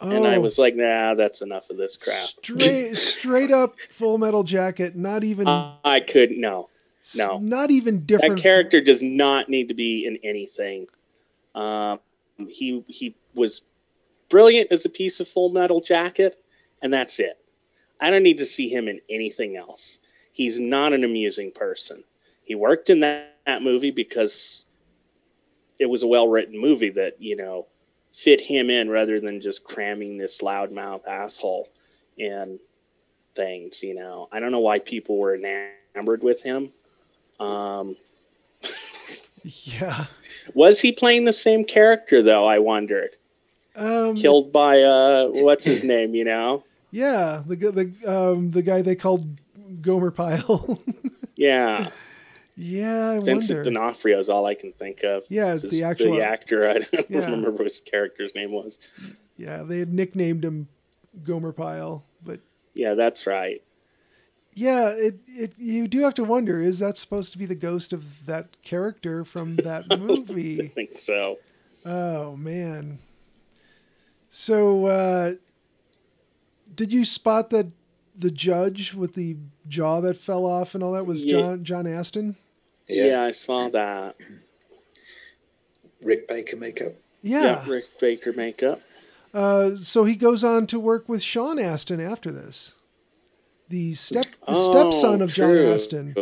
and I Oh, was like, "Nah, that's enough of this crap." straight straight up Full Metal Jacket. Not even I couldn't. No, no. not even different. that character does not need to be in anything. Um, he he was brilliant as a piece of Full Metal Jacket, and that's it. I don't need to see him in anything else. He's not an amusing person. He worked in that, that movie because it was a well written movie that you know fit him in rather than just cramming this loudmouth asshole in things. You know, I don't know why people were enamored with him. Um, Yeah. was he playing the same character though? I wondered. Um, Killed by uh, what's his name? You know? Yeah, the the um the guy they called Gomer Pyle. Yeah, yeah, I Vincent wonder. D'Onofrio is all I can think of. Yeah, This the actual- the actor. I don't Yeah. remember what his character's name was. Yeah, they had nicknamed him Gomer Pyle, but Yeah, that's right. yeah, it it you do have to wonder is that supposed to be the ghost of that character from that movie? I think so. oh man. So uh did you spot that the judge with the jaw that fell off and all that was Yeah. John John Astin? Yeah, Yeah. I saw that. Rick Baker makeup. Yeah. Rick Baker makeup. Uh, so he goes on to work with Sean Astin after this. The step the Oh, stepson of John true. Astin,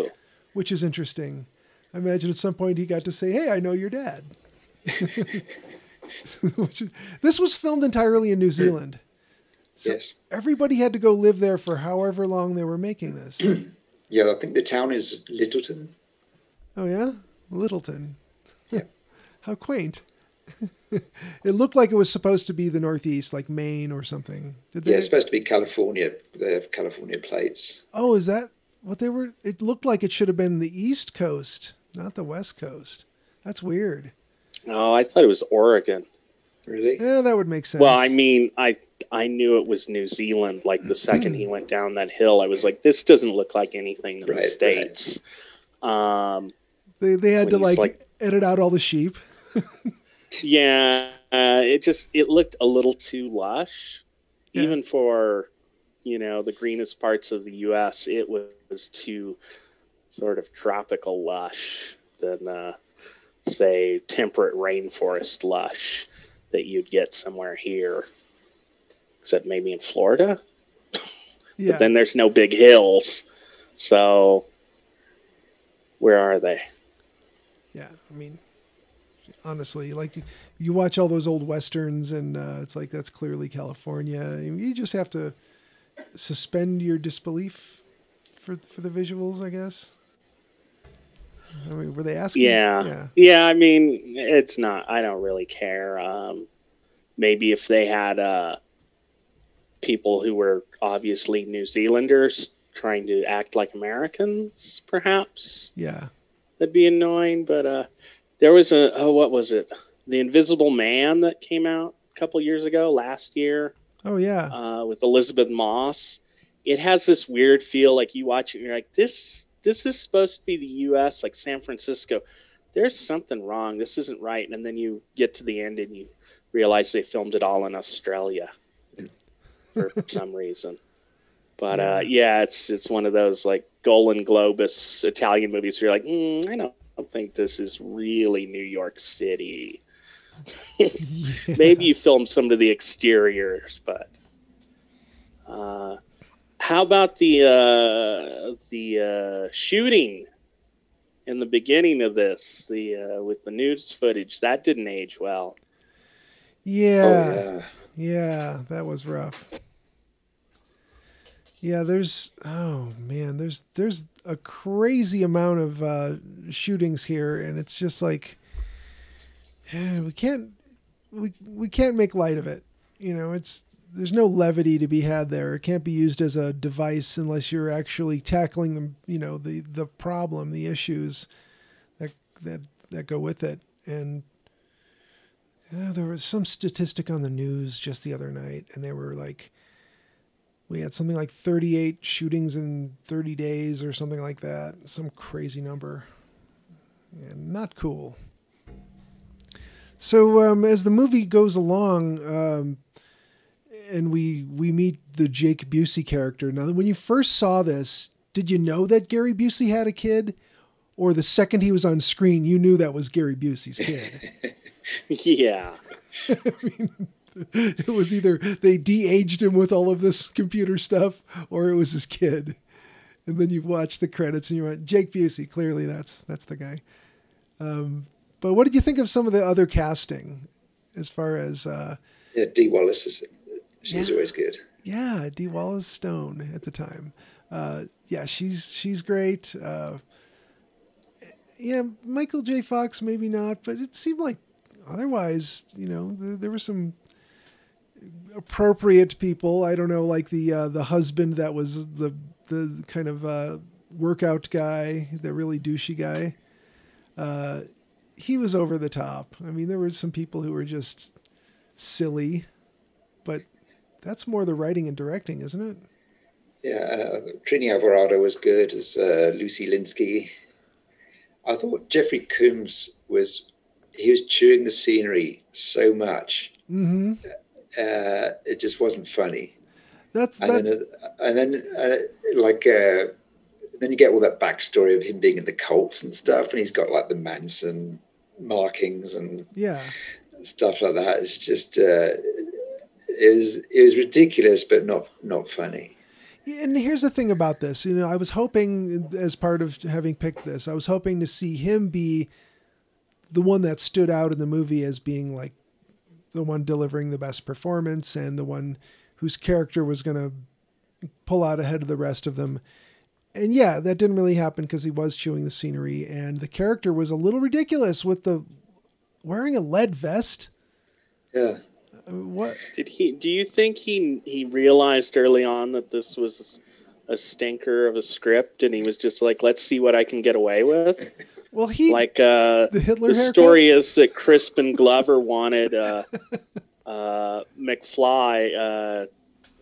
which is interesting. I imagine at some point he got to say, "Hey, I know your dad." This was filmed entirely in New Zealand. So yes. everybody had to go live there for however long they were making this. Yeah, I think the town is Littleton. oh yeah, Littleton. Yeah. How quaint. it looked like it was supposed to be the Northeast, like Maine or something. Did Yeah, it's supposed to be California. They have California plates. Oh, is that what they were? It looked like it should have been the East Coast, not the West Coast. That's weird. Oh, I thought it was Oregon. Really? Yeah, that would make sense. Well, I mean, I I knew it was New Zealand. Like the second he went down that hill, I was like, this doesn't look like anything in Right, the right. states. Um, they they had to like, like- edit out all the sheep. yeah, uh, it just it looked a little too lush, Yeah. even for you know the greenest parts of the U.S. It was too sort of tropical lush than uh, say temperate rainforest lush that you'd get somewhere here, except maybe in Florida. Yeah, But then there's no big hills, so where are they? yeah. I mean, honestly, like you watch all those old westerns, and uh, it's like that's clearly California. You just have to suspend your disbelief for for the visuals, I guess. I mean, were they asking? Yeah. yeah. Yeah, I mean, it's not. I don't really care. Um, maybe if they had uh, people who were obviously New Zealanders trying to act like Americans, perhaps Yeah. that'd be annoying. But uh, there was a oh, what was it? The Invisible Man that came out a couple years ago, last year, Oh yeah. uh, with Elisabeth Moss. It has this weird feel. Like you watch it, and you're like, this. This is supposed to be the U.S., like San Francisco there's something wrong. This isn't right. And then you get to the end and you realize they filmed it all in Australia for some reason. But Yeah. uh, yeah, it's it's one of those like Golan Globus Italian movies where you're like, mm, I don't, I don't think this is really New York City. Yeah. Maybe you filmed some of the exteriors, but uh, how about the uh, the uh, shooting in the beginning of this, the uh, with the news footage? That didn't age well. Yeah. Oh, yeah. Yeah, that was rough. Yeah, there's oh man, there's there's a crazy amount of uh, shootings here, and it's just like we can't we we can't make light of it. You know, it's there's no levity to be had there. It can't be used as a device unless you're actually tackling them. You know, the the problem, the issues that that that go with it, and yeah, there was some statistic on the news just the other night, and they were like, we had something like 38 shootings in 30 days or something like that. Some crazy number. And not cool. So um, as the movie goes along, um, and we we meet the Jake Busey character. Now, when you first saw this, did you know that Gary Busey had a kid, or the second he was on screen, you knew that was Gary Busey's kid? yeah. it was either they de-aged him with all of this computer stuff or it was his kid and then you watch the credits and you went jake busey clearly that's that's the guy um, but what did you think of some of the other casting as far as uh, Yeah, Dee Wallace is she's Yeah. always good. Yeah, Dee Wallace Stone at the time. Uh, yeah, she's she's great. Uh, yeah, Michael J. Fox maybe not, but it seemed like otherwise, you know, there, there were some appropriate people. I don't know, like the uh, the husband that was the the kind of uh, workout guy, the really douchey guy. Uh, he was over the top. I mean, there were some people who were just silly, but that's more the writing and directing, isn't it? Yeah, uh, Trini Alvarado was good as uh, Lucy Lynskey. I thought Jeffrey Combs was he was chewing the scenery so much. Mm-hmm. Uh, it just wasn't funny. That's And that. then, uh, and then uh, like uh, then you get all that backstory of him being in the cults and stuff, and he's got like the Manson markings and yeah. stuff like that. It's just uh, it was ridiculous, but not not funny. And here's the thing about this. You know, I was hoping, as part of having picked this, I was hoping to see him be the one that stood out in the movie as being like the one delivering the best performance and the one whose character was going to pull out ahead of the rest of them. And yeah, that didn't really happen because he was chewing the scenery, and the character was a little ridiculous with the wearing a lead vest. Yeah. What? Did he? Do you think he he realized early on that this was a stinker of a script, and he was just like, "Let's see what I can get away with"? Well, he Like uh, the Hitler the haircut. story is that Crispin Glover wanted uh, uh, McFly,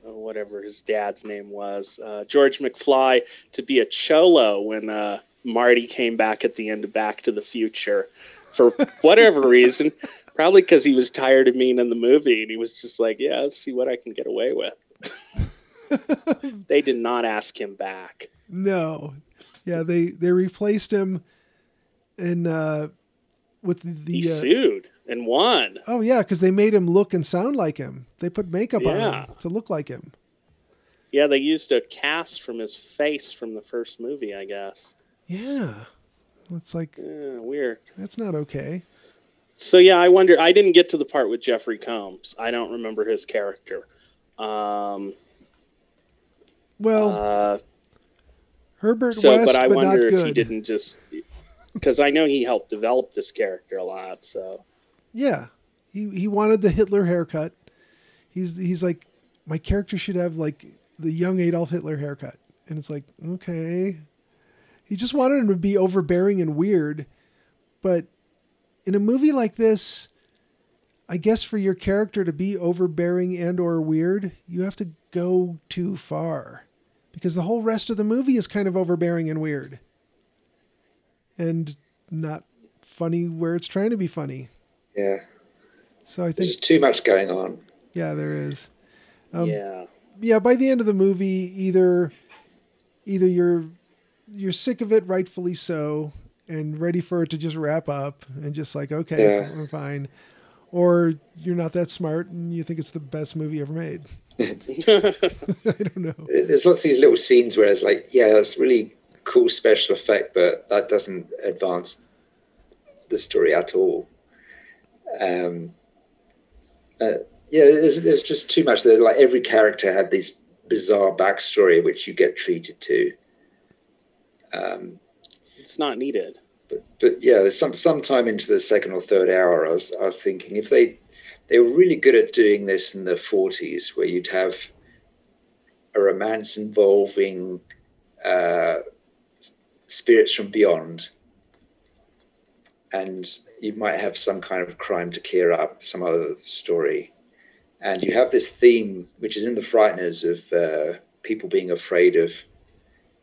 uh, whatever his dad's name was, uh, George McFly, to be a cholo when uh, Marty came back at the end of Back to the Future. For whatever reason, probably because he was tired of being in the movie, and he was just like, "Yeah, let's see what I can get away with." they did not ask him back. No, yeah, they they replaced him in uh, with He the uh, sued and won. oh yeah, because they made him look and sound like him. They put makeup on him to look like him. Yeah, they used a cast from his face from the first movie, I guess. Yeah, it's like Yeah, weird. that's not okay. So yeah, I wonder. I didn't get to the part with Jeffrey Combs. I don't remember his character. Um, Well, uh, Herbert so, West, but I but, wonder if he didn't just because I know he helped develop this character a lot. So Yeah, he he wanted the Hitler haircut. He's he's like, my character should have like the young Adolf Hitler haircut, and it's like okay. He just wanted him to be overbearing and weird, but in a movie like this, I guess for your character to be overbearing and or weird, you have to go too far, because the whole rest of the movie is kind of overbearing and weird, and not funny where it's trying to be funny. Yeah. So I think there's too much going on. yeah, there is. Um, yeah, Yeah, by the end of the movie, either either you're you're sick of it, rightfully so, and ready for it to just wrap up, and just like okay, Yeah. we're fine, or you're not that smart and you think it's the best movie ever made. I don't know. There's lots of these little scenes where it's like, yeah, that's really cool special effect, but that doesn't advance the story at all. Um, uh, yeah, there's, there's just too much. That like every character had this bizarre backstory which you get treated to. Um, it's not needed. but but yeah, some sometime into the second or third hour, I was I was thinking if they they were really good at doing this in the forties, where you'd have a romance involving uh, spirits from beyond, and you might have some kind of crime to clear up, some other story, and you have this theme which is in the Frighteners of uh, people being afraid of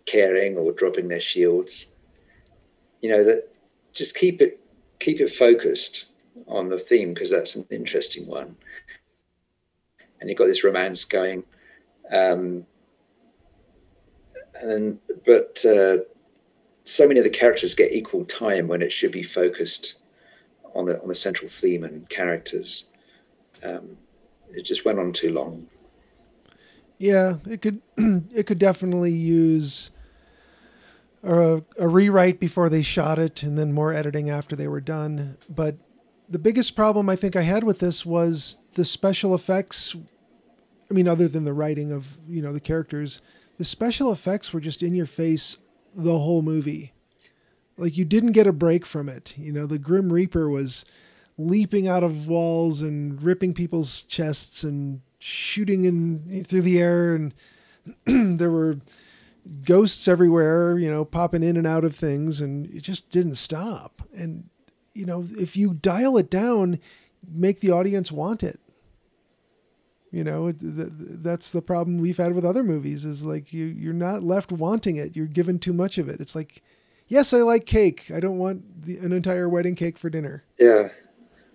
caring or dropping their shields you know that just keep it keep it focused on the theme because that's an interesting one. And you've got this romance going um, and but uh, so many of the characters get equal time when it should be focused on the on the central theme and characters. Um, it just went on too long. Yeah, it could it could definitely use a, a rewrite before they shot it and then more editing after they were done. But the biggest problem I think I had with this was the special effects I mean, other than the writing of you know the characters, the special effects were just in your face the whole movie. Like you didn't get a break from it. You know, the Grim Reaper was leaping out of walls and ripping people's chests and shooting in through the air, and there were ghosts everywhere. You know, popping in and out of things, and it just didn't stop. And you know, if you dial it down, make the audience want it. You know th- th- that's the problem we've had with other movies is like you you're not left wanting it. You're given too much of it. It's like yes i like cake. I don't want the, an entire wedding cake for dinner. Yeah,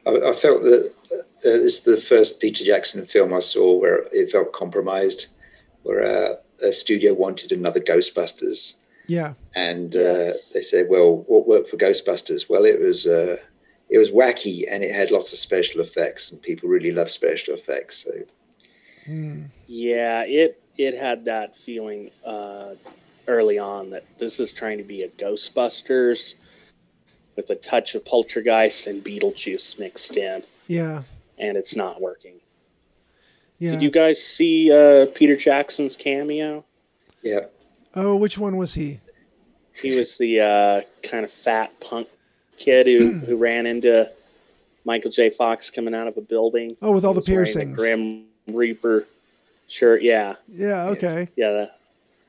I, I felt that uh, this is the first Peter Jackson film I saw where it felt compromised, where uh, a studio wanted another Ghostbusters, yeah and uh, they said, "Well, what worked for Ghostbusters? Well, it was uh, it was wacky and it had lots of special effects, and people really love special effects. So Hmm. Yeah, it it had that feeling uh, early on that this is trying to be a Ghostbusters with a touch of Poltergeist and Beetlejuice mixed in, yeah and it's not working. Yeah Did you guys see uh, Peter Jackson's cameo? yeah, oh which one was he He was the uh, kind of fat punk kid who, who ran into Michael J. Fox coming out of a building. oh with all the He was piercings Grim Reaper shirt. Yeah, yeah okay yeah. That,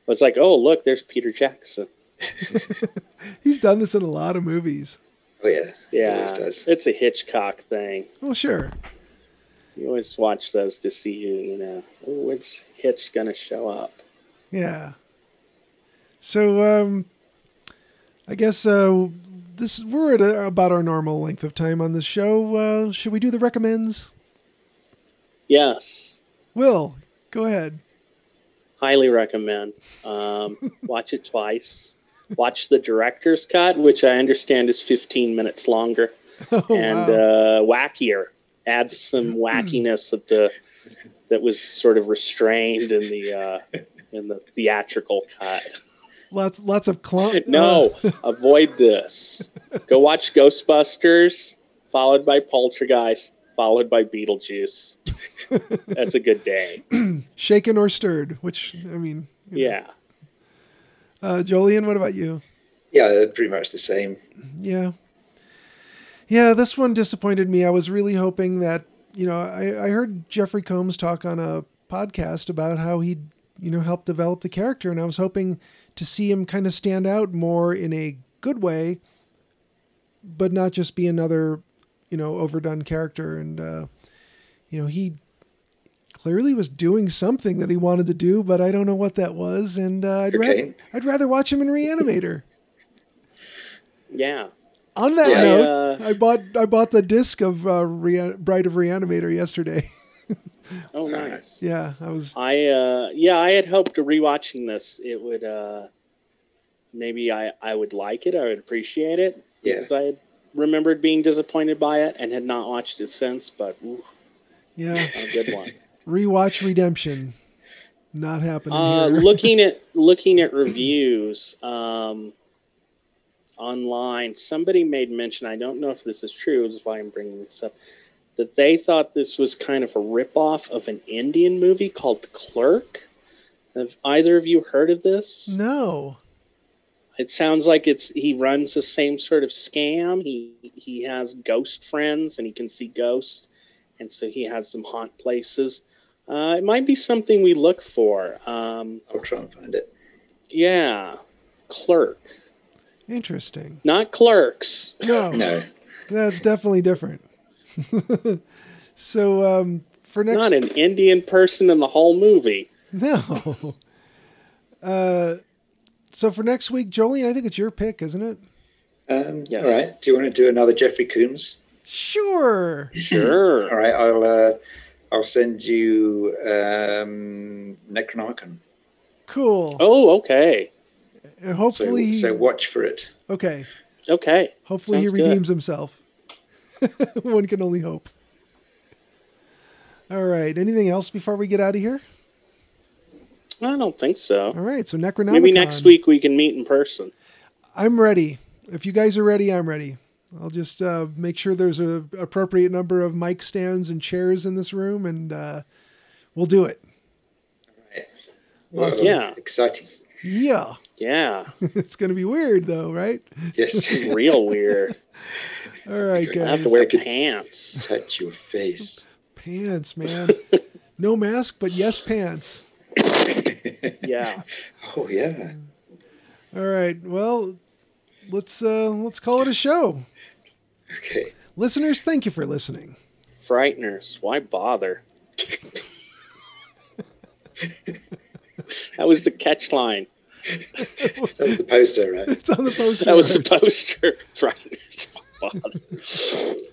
I was like, oh look, there's Peter Jackson. he's done this in a lot of movies oh yeah, He Yeah, does. it's a Hitchcock thing. well sure You always watch those to see who you know. When's Hitch gonna show up? yeah so um i guess uh this we're at a, about our normal length of time on the show uh should we do the recommends Yes, will go ahead highly recommend. Um, watch it twice. Watch the director's cut, which I understand is 15 minutes longer oh, and wow. uh, wackier. Adds some wackiness that the that was sort of restrained in the uh, in the theatrical cut. lots lots of clump No, uh, avoid this. Go watch Ghostbusters, followed by Poltergeist, followed by Beetlejuice. That's a good day. shaken or stirred which i mean you know. Yeah. uh jolien what about you Yeah, pretty much the same. Yeah. Yeah, this one disappointed me. I was really hoping that, you know, I, I heard Jeffrey Combs talk on a podcast about how he, you know, helped develop the character, and I was hoping to see him kind of stand out more in a good way, but not just be another, you know, overdone character. And, uh, you know, he clearly was doing something that he wanted to do, but I don't know what that was. And uh, I'd, rather, Cocaine. I'd rather watch him in Reanimator. Yeah. On that Yeah. note, Uh, I bought I bought the disc of uh, Rea- Bride of Reanimator yesterday. Oh, nice. yeah, I was. I uh yeah, I had hoped to rewatching this it would uh maybe I I would like it, I would appreciate it Yeah. because I had remembered being disappointed by it and had not watched it since, but ooh, Yeah, a good one. rewatch Redemption. Not happening uh here. looking at looking at reviews um online, somebody made mention, I don't know if this is true, this is why I'm bringing this up, that they thought this was kind of a ripoff of an Indian movie called Clerk. Have either of you heard of this? no. It sounds like it's he runs the same sort of scam. He he has ghost friends and he can see ghosts, and so he has some haunt places. Uh, it might be something we look for. Um, I'll try and find it. yeah, clerk, Interesting. not clerks. No, No, that's definitely different. so um, for next, Not an Indian person in the whole movie. no. Uh, so for next week, Jolene, I think it's your pick, isn't it? um, Yes. all right. Do you want to do another Jeffrey Combs? Sure. Sure. all right. I'll uh, I'll send you um, Necronomicon. Cool. Oh, okay. And So, hopefully, so watch for it. okay. Okay. Hopefully Sounds he good. redeems himself. One can only hope. All right. Anything else before we get out of here? I don't think so. All right. So Necronomicon. Maybe next week we can meet in person. I'm ready. If you guys are ready, I'm ready. I'll just uh, make sure there's a appropriate number of mic stands and chairs in this room, and uh, we'll do it. All right. Awesome. Yeah. Exciting. Yeah. Yeah. it's going to be weird, though, right? Yes. Real weird. All right, guys. I have to wear pants. Touch your face. Pants, man. no mask, but yes, pants. Yeah. Oh yeah. All right. Well, let's uh let's call it a show. Okay. Listeners, thank you for listening. Frighteners. Why bother? that was the catch line. That was the poster, right? It's on the poster. That was the art. poster. Frighteners. Why bother?